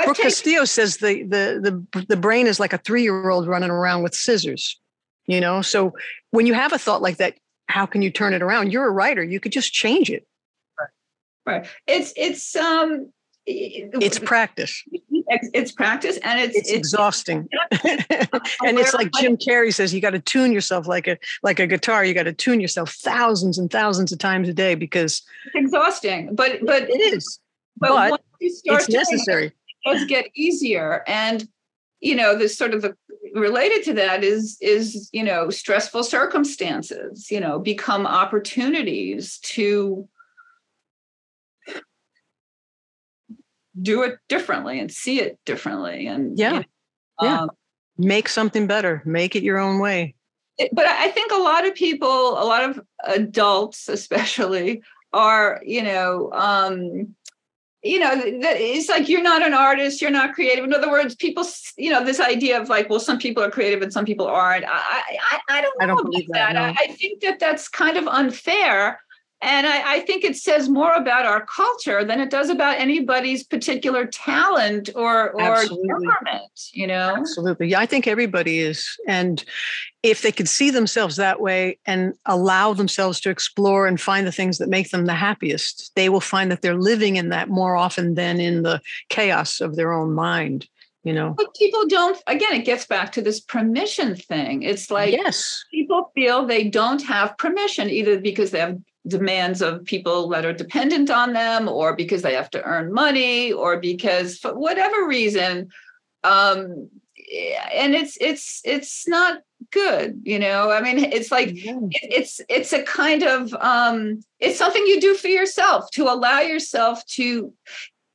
Brooke Castillo says the, the the the brain is like a three year old running around with scissors. You know, so when you have a thought like that, how can you turn it around? You're a writer; you could just change it. Right. right. It's it's um. It's practice. It's practice, and it's it's, it's exhausting. and it's like Jim Carrey says: you got to tune yourself like a like a guitar. You got to tune yourself thousands and thousands of times a day because it's exhausting. But but it is. But, but it's necessary. It, it does get easier, and you know this sort of the related to that is is you know stressful circumstances you know become opportunities to do it differently and see it differently and yeah. you know, yeah. um, make something better. Make it your own way. But i think a lot of people a lot of adults especially are you know um you know it's like you're not an artist you're not creative. In other words people you know this idea of like well some people are creative and some people aren't. I i, I don't know I don't about that, that. No. I, think that that's kind of unfair. And I, I, think it says more about our culture than it does about anybody's particular talent or or temperament you know? Absolutely. Yeah i think everybody is. And if they could see themselves that way and allow themselves to explore and find the things that make them the happiest they will find that they're living in that more often than in the chaos of their own mind you know? But people don't again it gets back to this permission thing. It's like yes. people feel they don't have permission either because they have demands of people that are dependent on them or because they have to earn money or because for whatever reason um and it's it's it's not good you know i mean it's like yeah. it's it's a kind of um it's something you do for yourself to allow yourself to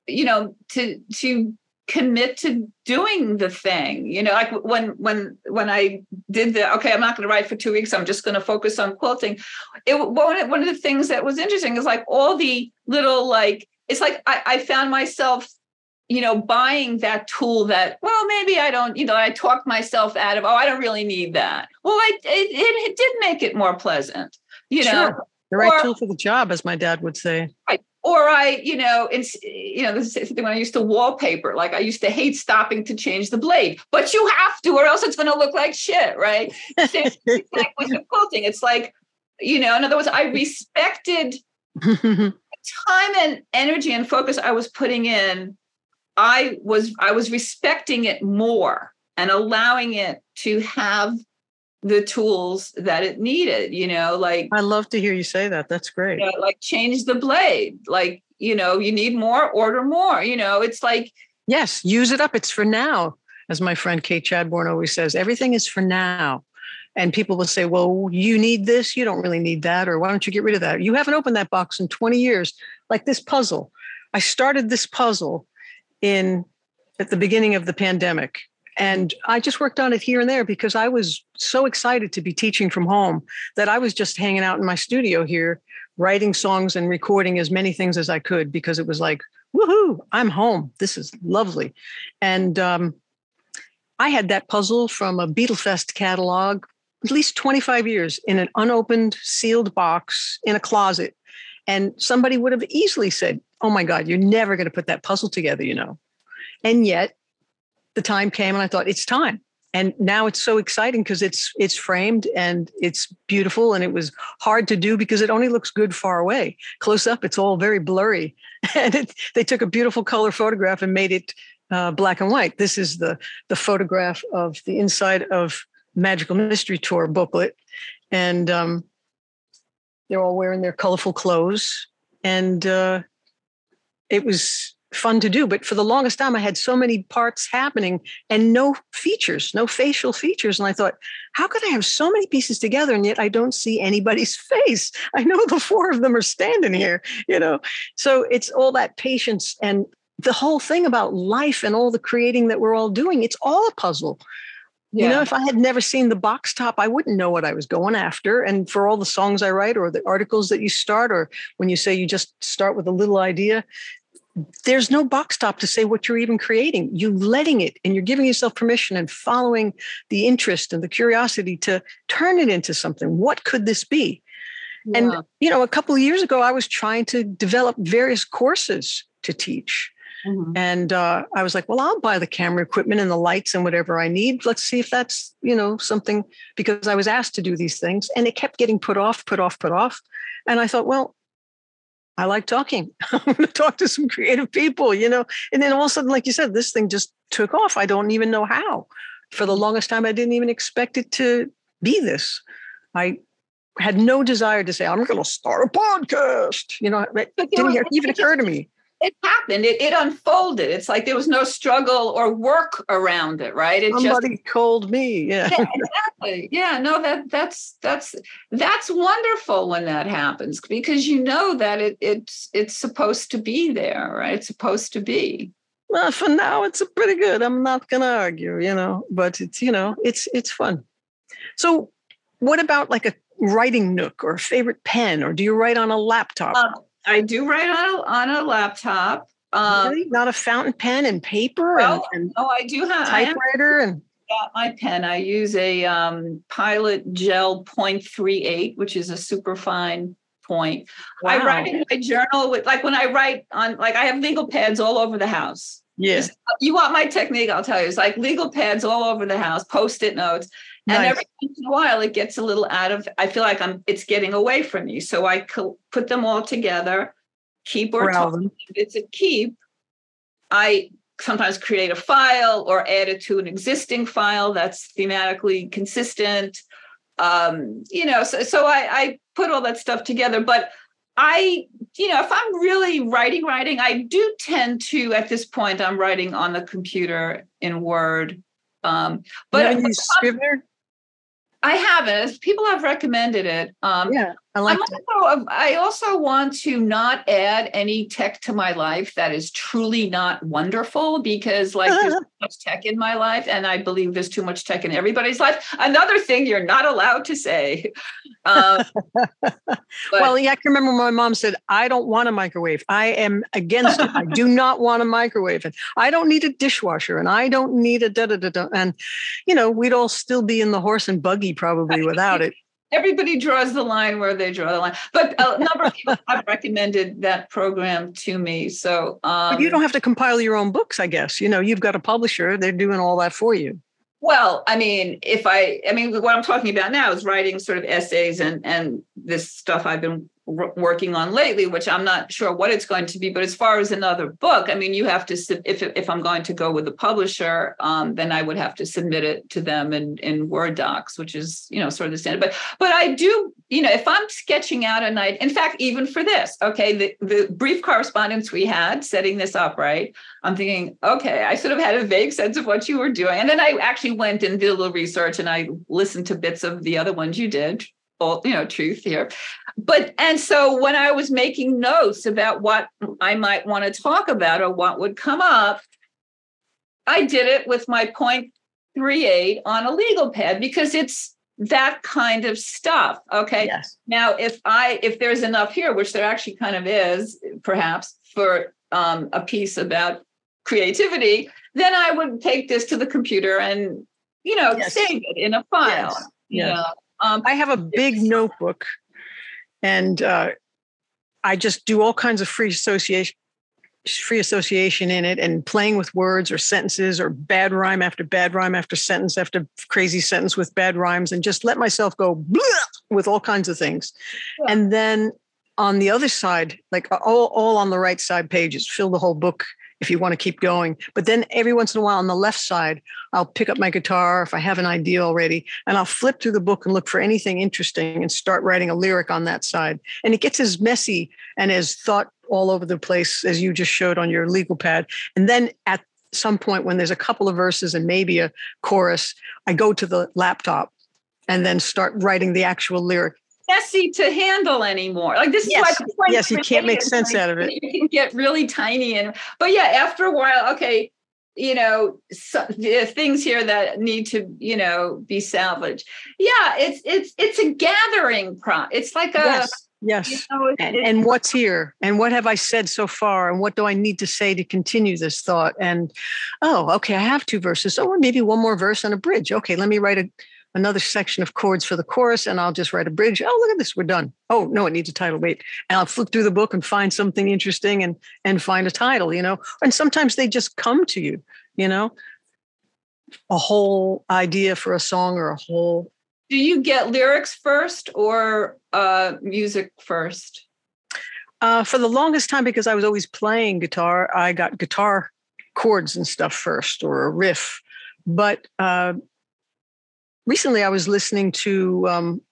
you know to to commit to doing the thing you know like when when when i did the okay i'm not going to write for two weeks i'm just going to focus on quilting it one, one of the things that was interesting is like all the little like it's like I, I found myself you know buying that tool that well maybe i don't you know i talked myself out of oh i don't really need that well I, it, it, it did make it more pleasant you sure. know the right or, tool for the job as my dad would say right or I, you know, it's you know, this is when I used to wallpaper. Like I used to hate stopping to change the blade, but you have to, or else it's going to look like shit, right? like with the quilting, it's like, you know, in other words, I respected time and energy and focus I was putting in. I was I was respecting it more and allowing it to have the tools that it needed you know like i love to hear you say that. That's great. You know, like change the blade like you know you need more order more you know it's like yes use it up. It's for now as my friend kate chadbourne always says everything is for now. And people will say well you need this? You don't really need that or why don't you get rid of that? You haven't opened that box in 20 years. Like this puzzle. I started this puzzle in at the beginning of the pandemic and I just worked on it here and there because I was so excited to be teaching from home that I was just hanging out in my studio here, writing songs and recording as many things as I could because it was like, woohoo, I'm home. This is lovely. And um, I had that puzzle from a Beatlefest catalog, at least 25 years in an unopened, sealed box in a closet. And somebody would have easily said, Oh my God, you're never going to put that puzzle together, you know. And yet the time came and I thought it's time. And now it's so exciting because it's it's framed and it's beautiful and it was hard to do because it only looks good far away. Close up, it's all very blurry. And it, they took a beautiful color photograph and made it uh, black and white. This is the the photograph of the inside of Magical Mystery Tour booklet, and um, they're all wearing their colorful clothes. And uh, it was fun to do. But for the longest time, I had so many parts happening and no features, no facial features. And I thought, how could I have so many pieces together and yet I don't see anybody's face? I know the four of them are standing here, you know? So it's all that patience and the whole thing about life and all the creating that we're all doing, it's all a puzzle. Yeah. You know, if I had never seen the box top, I wouldn't know what I was going after. And for all the songs I write or the articles that you start, or when you say you just start with a little idea, there's no box top to say what you're even creating. You're letting it and you're giving yourself permission and following the interest and the curiosity to turn it into something. What could this be? Yeah. And you know, a couple of years ago, I was trying to develop various courses to teach. Mm-hmm. And uh, I was like, well, I'll buy the camera equipment and the lights and whatever I need. Let's see if that's, you know, something because I was asked to do these things and it kept getting put off, put off, put off. And I thought, well, I like talking. I'm going to talk to some creative people, you know. And then all of a sudden, like you said, this thing just took off. I don't even know how. For the longest time, I didn't even expect it to be this. I had no desire to say, I'm going to start a podcast. You know, it didn't even occur to me it happened. It, it unfolded. It's like there was no struggle or work around it, right? It Somebody just, called me. Yeah. yeah, exactly. Yeah, no, that that's that's that's wonderful when that happens because you know that it it's it's supposed to be there, right? It's supposed to be. Well, for now, it's pretty good. I'm not gonna argue, you know, but it's you know, it's it's fun. So, what about like a writing nook or a favorite pen, or do you write on a laptop? Um, I do write on a, on a laptop. Um, really? Not a fountain pen and paper well, and, and, oh, I do have typewriter and got my pen. I use a um, Pilot Gel 0.38, which is a super fine point. Wow. I write in my journal with like when I write on like I have legal pads all over the house. Yes. Yeah. You want my technique? I'll tell you. It's like legal pads all over the house, post-it notes. Nice. And every once in a while, it gets a little out of. I feel like I'm. It's getting away from me, so I co- put them all together, keep or talk. It's a keep. I sometimes create a file or add it to an existing file that's thematically consistent. Um, you know, so so I, I put all that stuff together, but I, you know, if I'm really writing, writing, I do tend to, at this point, I'm writing on the computer in Word. Um, but you Scrivener? I haven't. People have recommended it. Um, yeah, I like. Also, I also want to not add any tech to my life that is truly not wonderful because, like, there's too much tech in my life, and I believe there's too much tech in everybody's life. Another thing you're not allowed to say. Um, well, yeah, I can remember my mom said, "I don't want a microwave. I am against it. I do not want a microwave, and I don't need a dishwasher, and I don't need a da da da da." And you know, we'd all still be in the horse and buggy probably without it everybody draws the line where they draw the line. But a number of people have recommended that program to me. So, um, but you um, don't have to compile your own books, I guess. You know, you've got a publisher; they're doing all that for you. Well, I mean, if I, I mean, what I'm talking about now is writing sort of essays and and this stuff I've been working on lately, which I'm not sure what it's going to be. But as far as another book, I mean, you have to if if I'm going to go with the publisher, um, then I would have to submit it to them in in Word docs, which is you know sort of the standard. But but I do you know if I'm sketching out a night, in fact, even for this, okay, the the brief correspondence we had setting this up, right? I'm thinking, okay, I sort of had a vague sense of what you were doing, and then I actually went and did a little research, and I listened to bits of the other ones you did, you know truth here but and so when i was making notes about what i might want to talk about or what would come up i did it with my point three eight on a legal pad because it's that kind of stuff okay yes. now if i if there's enough here which there actually kind of is perhaps for um, a piece about creativity then i would take this to the computer and you know yes. save it in a file yes. Know? Um, I have a big notebook, and uh, I just do all kinds of free association, free association in it, and playing with words or sentences or bad rhyme after bad rhyme after sentence after crazy sentence with bad rhymes, and just let myself go with all kinds of things, yeah. and then on the other side, like all, all on the right side pages, fill the whole book if you want to keep going. But then every once in a while on the left side, I'll pick up my guitar if I have an idea already, and I'll flip through the book and look for anything interesting and start writing a lyric on that side. And it gets as messy and as thought all over the place as you just showed on your legal pad. And then at some point when there's a couple of verses and maybe a chorus, I go to the laptop and then start writing the actual lyric messy to handle anymore. Like this yes. is the yes, you can't make sense like, out of it. You can get really tiny and but yeah, after a while, okay, you know, so, things here that need to, you know, be salvaged. Yeah, it's it's it's a gathering pro. It's like a yes. Yes. You know, and, and, what's here? And what have I said so far? And what do I need to say to continue this thought? And oh, okay, I have two verses. Oh, maybe one more verse on a bridge. Okay, let me write a another section of chords for the chorus and I'll just write a bridge. Oh, look at this, we're done. Oh, no, it needs a title. Wait. And I'll flip through the book and find something interesting and and find a title, you know. And sometimes they just come to you, you know. A whole idea for a song or a whole Do you get lyrics first or uh music first? Uh, for the longest time, because I was always playing guitar, I got guitar chords and stuff first or a riff. But uh, recently I was listening to um,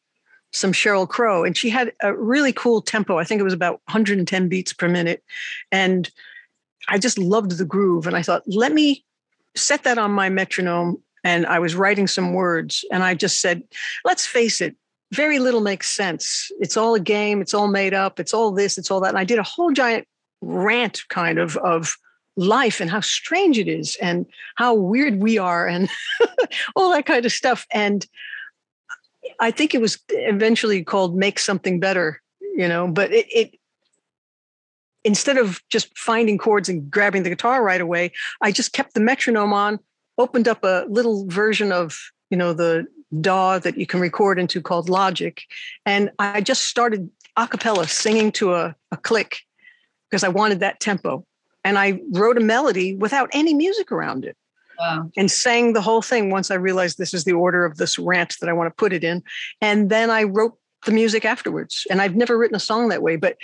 some Sheryl Crow, and she had a really cool tempo. I think it was about 110 beats per minute. And I just loved the groove. And I thought, let me set that on my metronome. And I was writing some words, and I just said, let's face it, very little makes sense. It's all a game, it's all made up, it's all this, it's all that. And I did a whole giant rant kind of of life and how strange it is and how weird we are and all that kind of stuff. And I think it was eventually called Make Something Better, you know, but it, it instead of just finding chords and grabbing the guitar right away, I just kept the metronome on, opened up a little version of, you know, the DAW that you can record into called Logic. And I just started a cappella singing to a, a click because I wanted that tempo. And I wrote a melody without any music around it. Wow. And sang the whole thing once I realized this is the order of this rant that I want to put it in. And then I wrote the music afterwards. And I've never written a song that way, but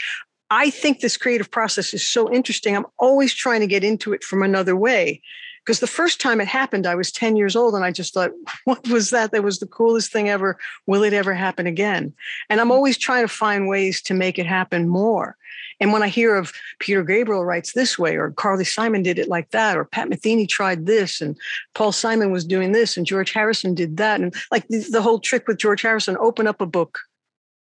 I think this creative process is so interesting. I'm always trying to get into it from another way. Because the first time it happened, I was 10 years old and I just thought, what was that? That was the coolest thing ever. Will it ever happen again? And I'm hmm. always trying to find ways to make it happen more. And when I hear of Peter Gabriel writes this way, or Carly Simon did it like that, or Pat Metheny tried this, and Paul Simon was doing this, and George Harrison did that, and like the, the whole trick with George Harrison, open up a book,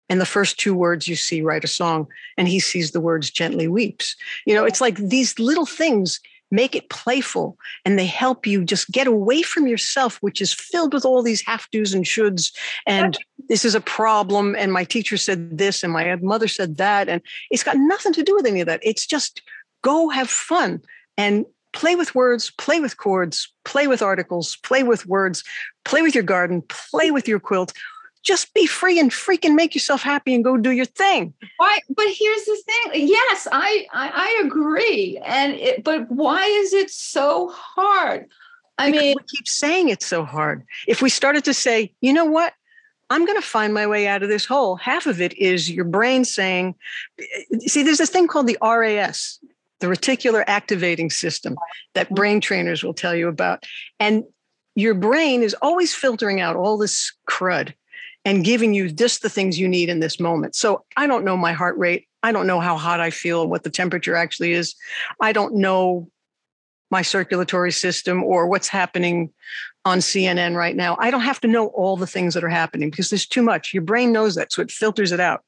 and the first two words you see write a song, and he sees the words gently weeps. You know, it's like these little things make it playful and they help you just get away from yourself which is filled with all these have do's and shoulds. And this is a problem and my teacher said this and my mother said that and it's got nothing to do with any of that. It's just go have fun and play with words play with chords play with articles play with words play with your garden play with your quilt just be free and freaking make yourself happy and go do your thing. Why? But here's the thing. Yes, I I, I agree. And it, but why is it so hard? I because mean, we keep saying it's so hard. If we started to say, you know what? I'm going to find my way out of this hole. Half of it is your brain saying, eh, see, there's this thing called the RAS, the reticular activating system that mm-hmm. brain trainers will tell you about. And your brain is always filtering out all this crud and giving you just the things you need in this moment. So I don't know my heart rate. I don't know how hot I feel, what the temperature actually is. I don't know my circulatory system or what's happening on CNN right now. I don't have to know all the things that are happening because there's too much. Your brain knows that, so it filters it out.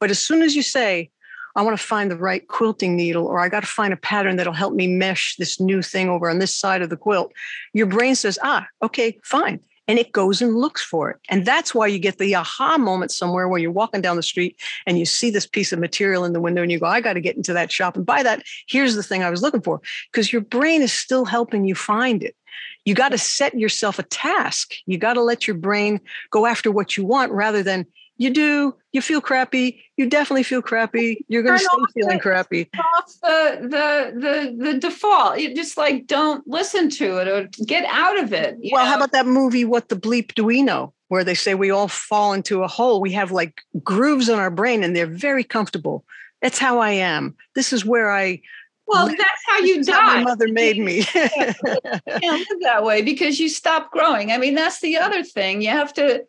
But as soon as you say, I want to find the right quilting needle, or I got to find a pattern that'll help me mesh this new thing over on this side of the quilt, your brain says, ah, okay, fine and it goes and looks for it. And that's why you get the aha moment somewhere where you're walking down the street and you see this piece of material in the window and you go, I got to get into that shop and buy that. Here's the thing I was looking for. Because your brain is still helping you find it. You got to set yourself a task. You got to let your brain go after what you want rather than you do, you feel crappy, you definitely feel crappy, you're going to stay feeling the, crappy. Off the, the, the, the default. You just like don't listen to it or get out of it. Well, know? how about that movie, What the Bleep Do We Know? Where they say we all fall into a hole. We have like grooves in our brain and they're very comfortable. That's how I am. This is where I well, that's how you die. How my mother made me. you can't live that way because you stop growing. I mean, that's the other thing. You have to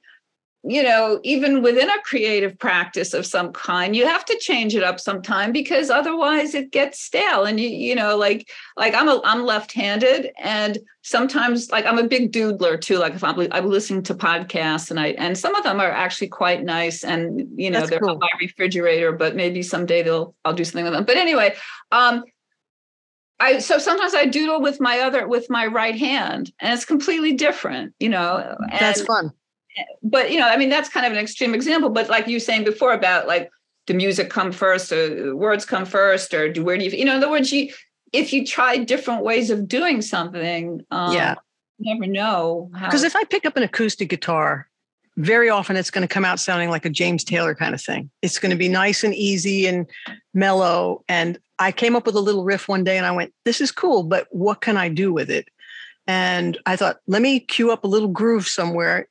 you know, even within a creative practice of some kind, you have to change it up sometime because otherwise it gets stale. And you, you know, like, like I'm a, I'm left-handed, and sometimes, like, I'm a big doodler too. Like, if I'm, I'm listening to podcasts, and I, and some of them are actually quite nice, and you know, That's they're cool. on my refrigerator, but maybe someday they'll, I'll do something with them. But anyway, um, I so sometimes I doodle with my other with my right hand, and it's completely different, you know. And, That's fun but you know, I mean, that's kind of an extreme example. But like you saying before about like, the music come first, or words come first, or do where do you, you know, in other words, you if you try different ways of doing something, um, yeah, never know because if I pick up an acoustic guitar, very often it's going to come out sounding like a James Taylor kind of thing. It's going to be nice and easy and mellow. And I came up with a little riff one day and I went, this is cool, but what can I do with it? And I thought, let me cue up a little groove somewhere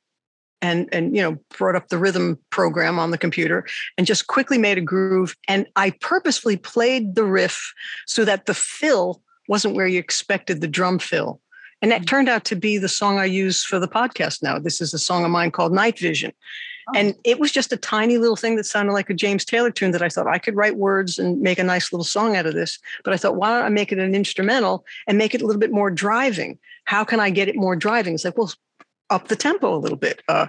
and and you know brought up the rhythm program on the computer and just quickly made a groove and i purposefully played the riff so that the fill wasn't where you expected the drum fill and that mm. turned out to be the song i use for the podcast now this is a song of mine called night vision oh. and it was just a tiny little thing that sounded like a james taylor tune that i thought i could write words and make a nice little song out of this but i thought why don't i make it an instrumental and make it a little bit more driving how can I get it more driving? It's like, well, up the tempo a little bit. Uh,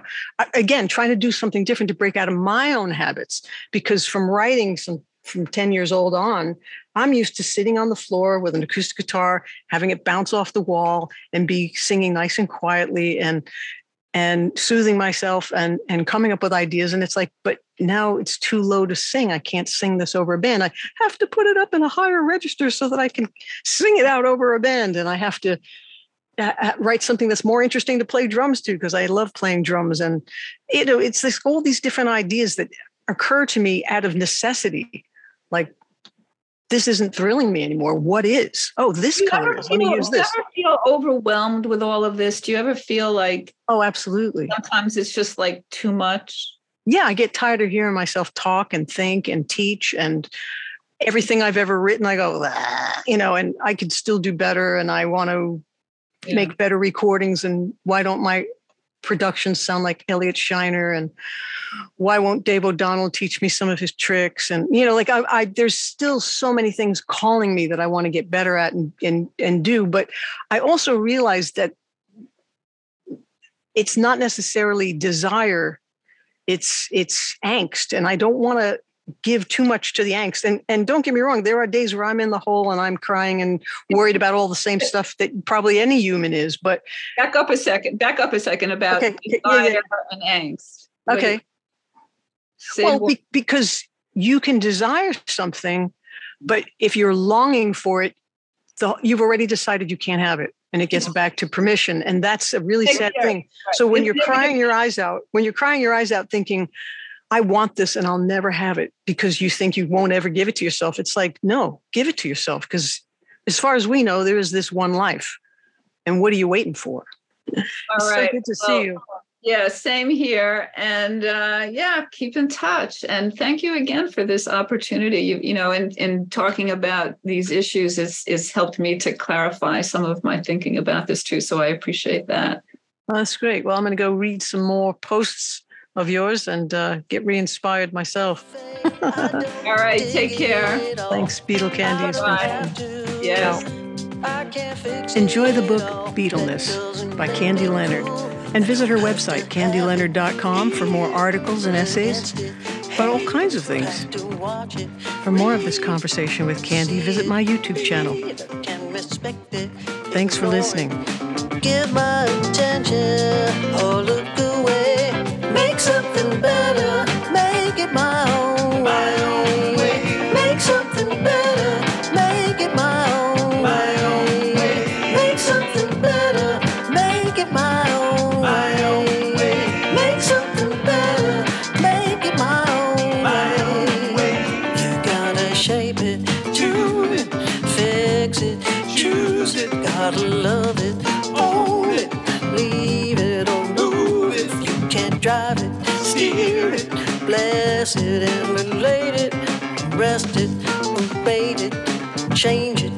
again, trying to do something different to break out of my own habits because from writing some from 10 years old on, I'm used to sitting on the floor with an acoustic guitar, having it bounce off the wall and be singing nice and quietly and and soothing myself and and coming up with ideas. And it's like, but now it's too low to sing. I can't sing this over a band. I have to put it up in a higher register so that I can sing it out over a band. And I have to write something that's more interesting to play drums to because I love playing drums. And you know, it's this all these different ideas that occur to me out of necessity. Like this isn't thrilling me anymore. What is? Oh, this color is. Let me use this. Do you ever feel overwhelmed with all of this? Do you ever feel like? Oh, absolutely. Sometimes it's just like too much. Yeah, I get tired of hearing myself talk and think and teach and everything I've ever written. I go, ah, you know, and I could still do better, and I want to yeah. make better recordings and why don't my productions sound like Elliot Scheiner and why won't Dave O'Donnell teach me some of his tricks and you know like I, I, there's still so many things calling me that I want to get better at and and and do but I also realize that it's not necessarily desire it's it's angst and I don't want to give too much to the angst. And and don't get me wrong, there are days where I'm in the hole and I'm crying and worried about all the same stuff that probably any human is. But back up a second. Back up a second about okay. desire yeah, yeah. and angst. Okay. well, be, because you can desire something, but if you're longing for it, the, you've already decided you can't have it and it gets back to permission and that's a really sad thing so when you're crying your eyes out when you're crying your eyes out thinking I want this and I'll never have it because you think you won't ever give it to yourself. It's like, no, give it to yourself because as far as we know, there is this one life. And what are you waiting for? All right. So good to well, see you. Yeah, same here. And uh, yeah, keep in touch. And thank you again for this opportunity. You, you know, in, in talking about these issues is is helped me to clarify some of my thinking about this too. So I appreciate that. Well, that's great. Well, I'm going to go read some more posts of yours and uh, get re-inspired myself. All right, take care. Thanks, Beatle Candy. It's been fun. Yes. Enjoy the book Beatleness by Candy Leonard and visit her website, candyleonard.com, for more articles and essays about all kinds of things. For more of this conversation with Candy, visit my YouTube channel. Thanks for listening. Give my attention, oh, look away. Make something better, make it my own. Change it.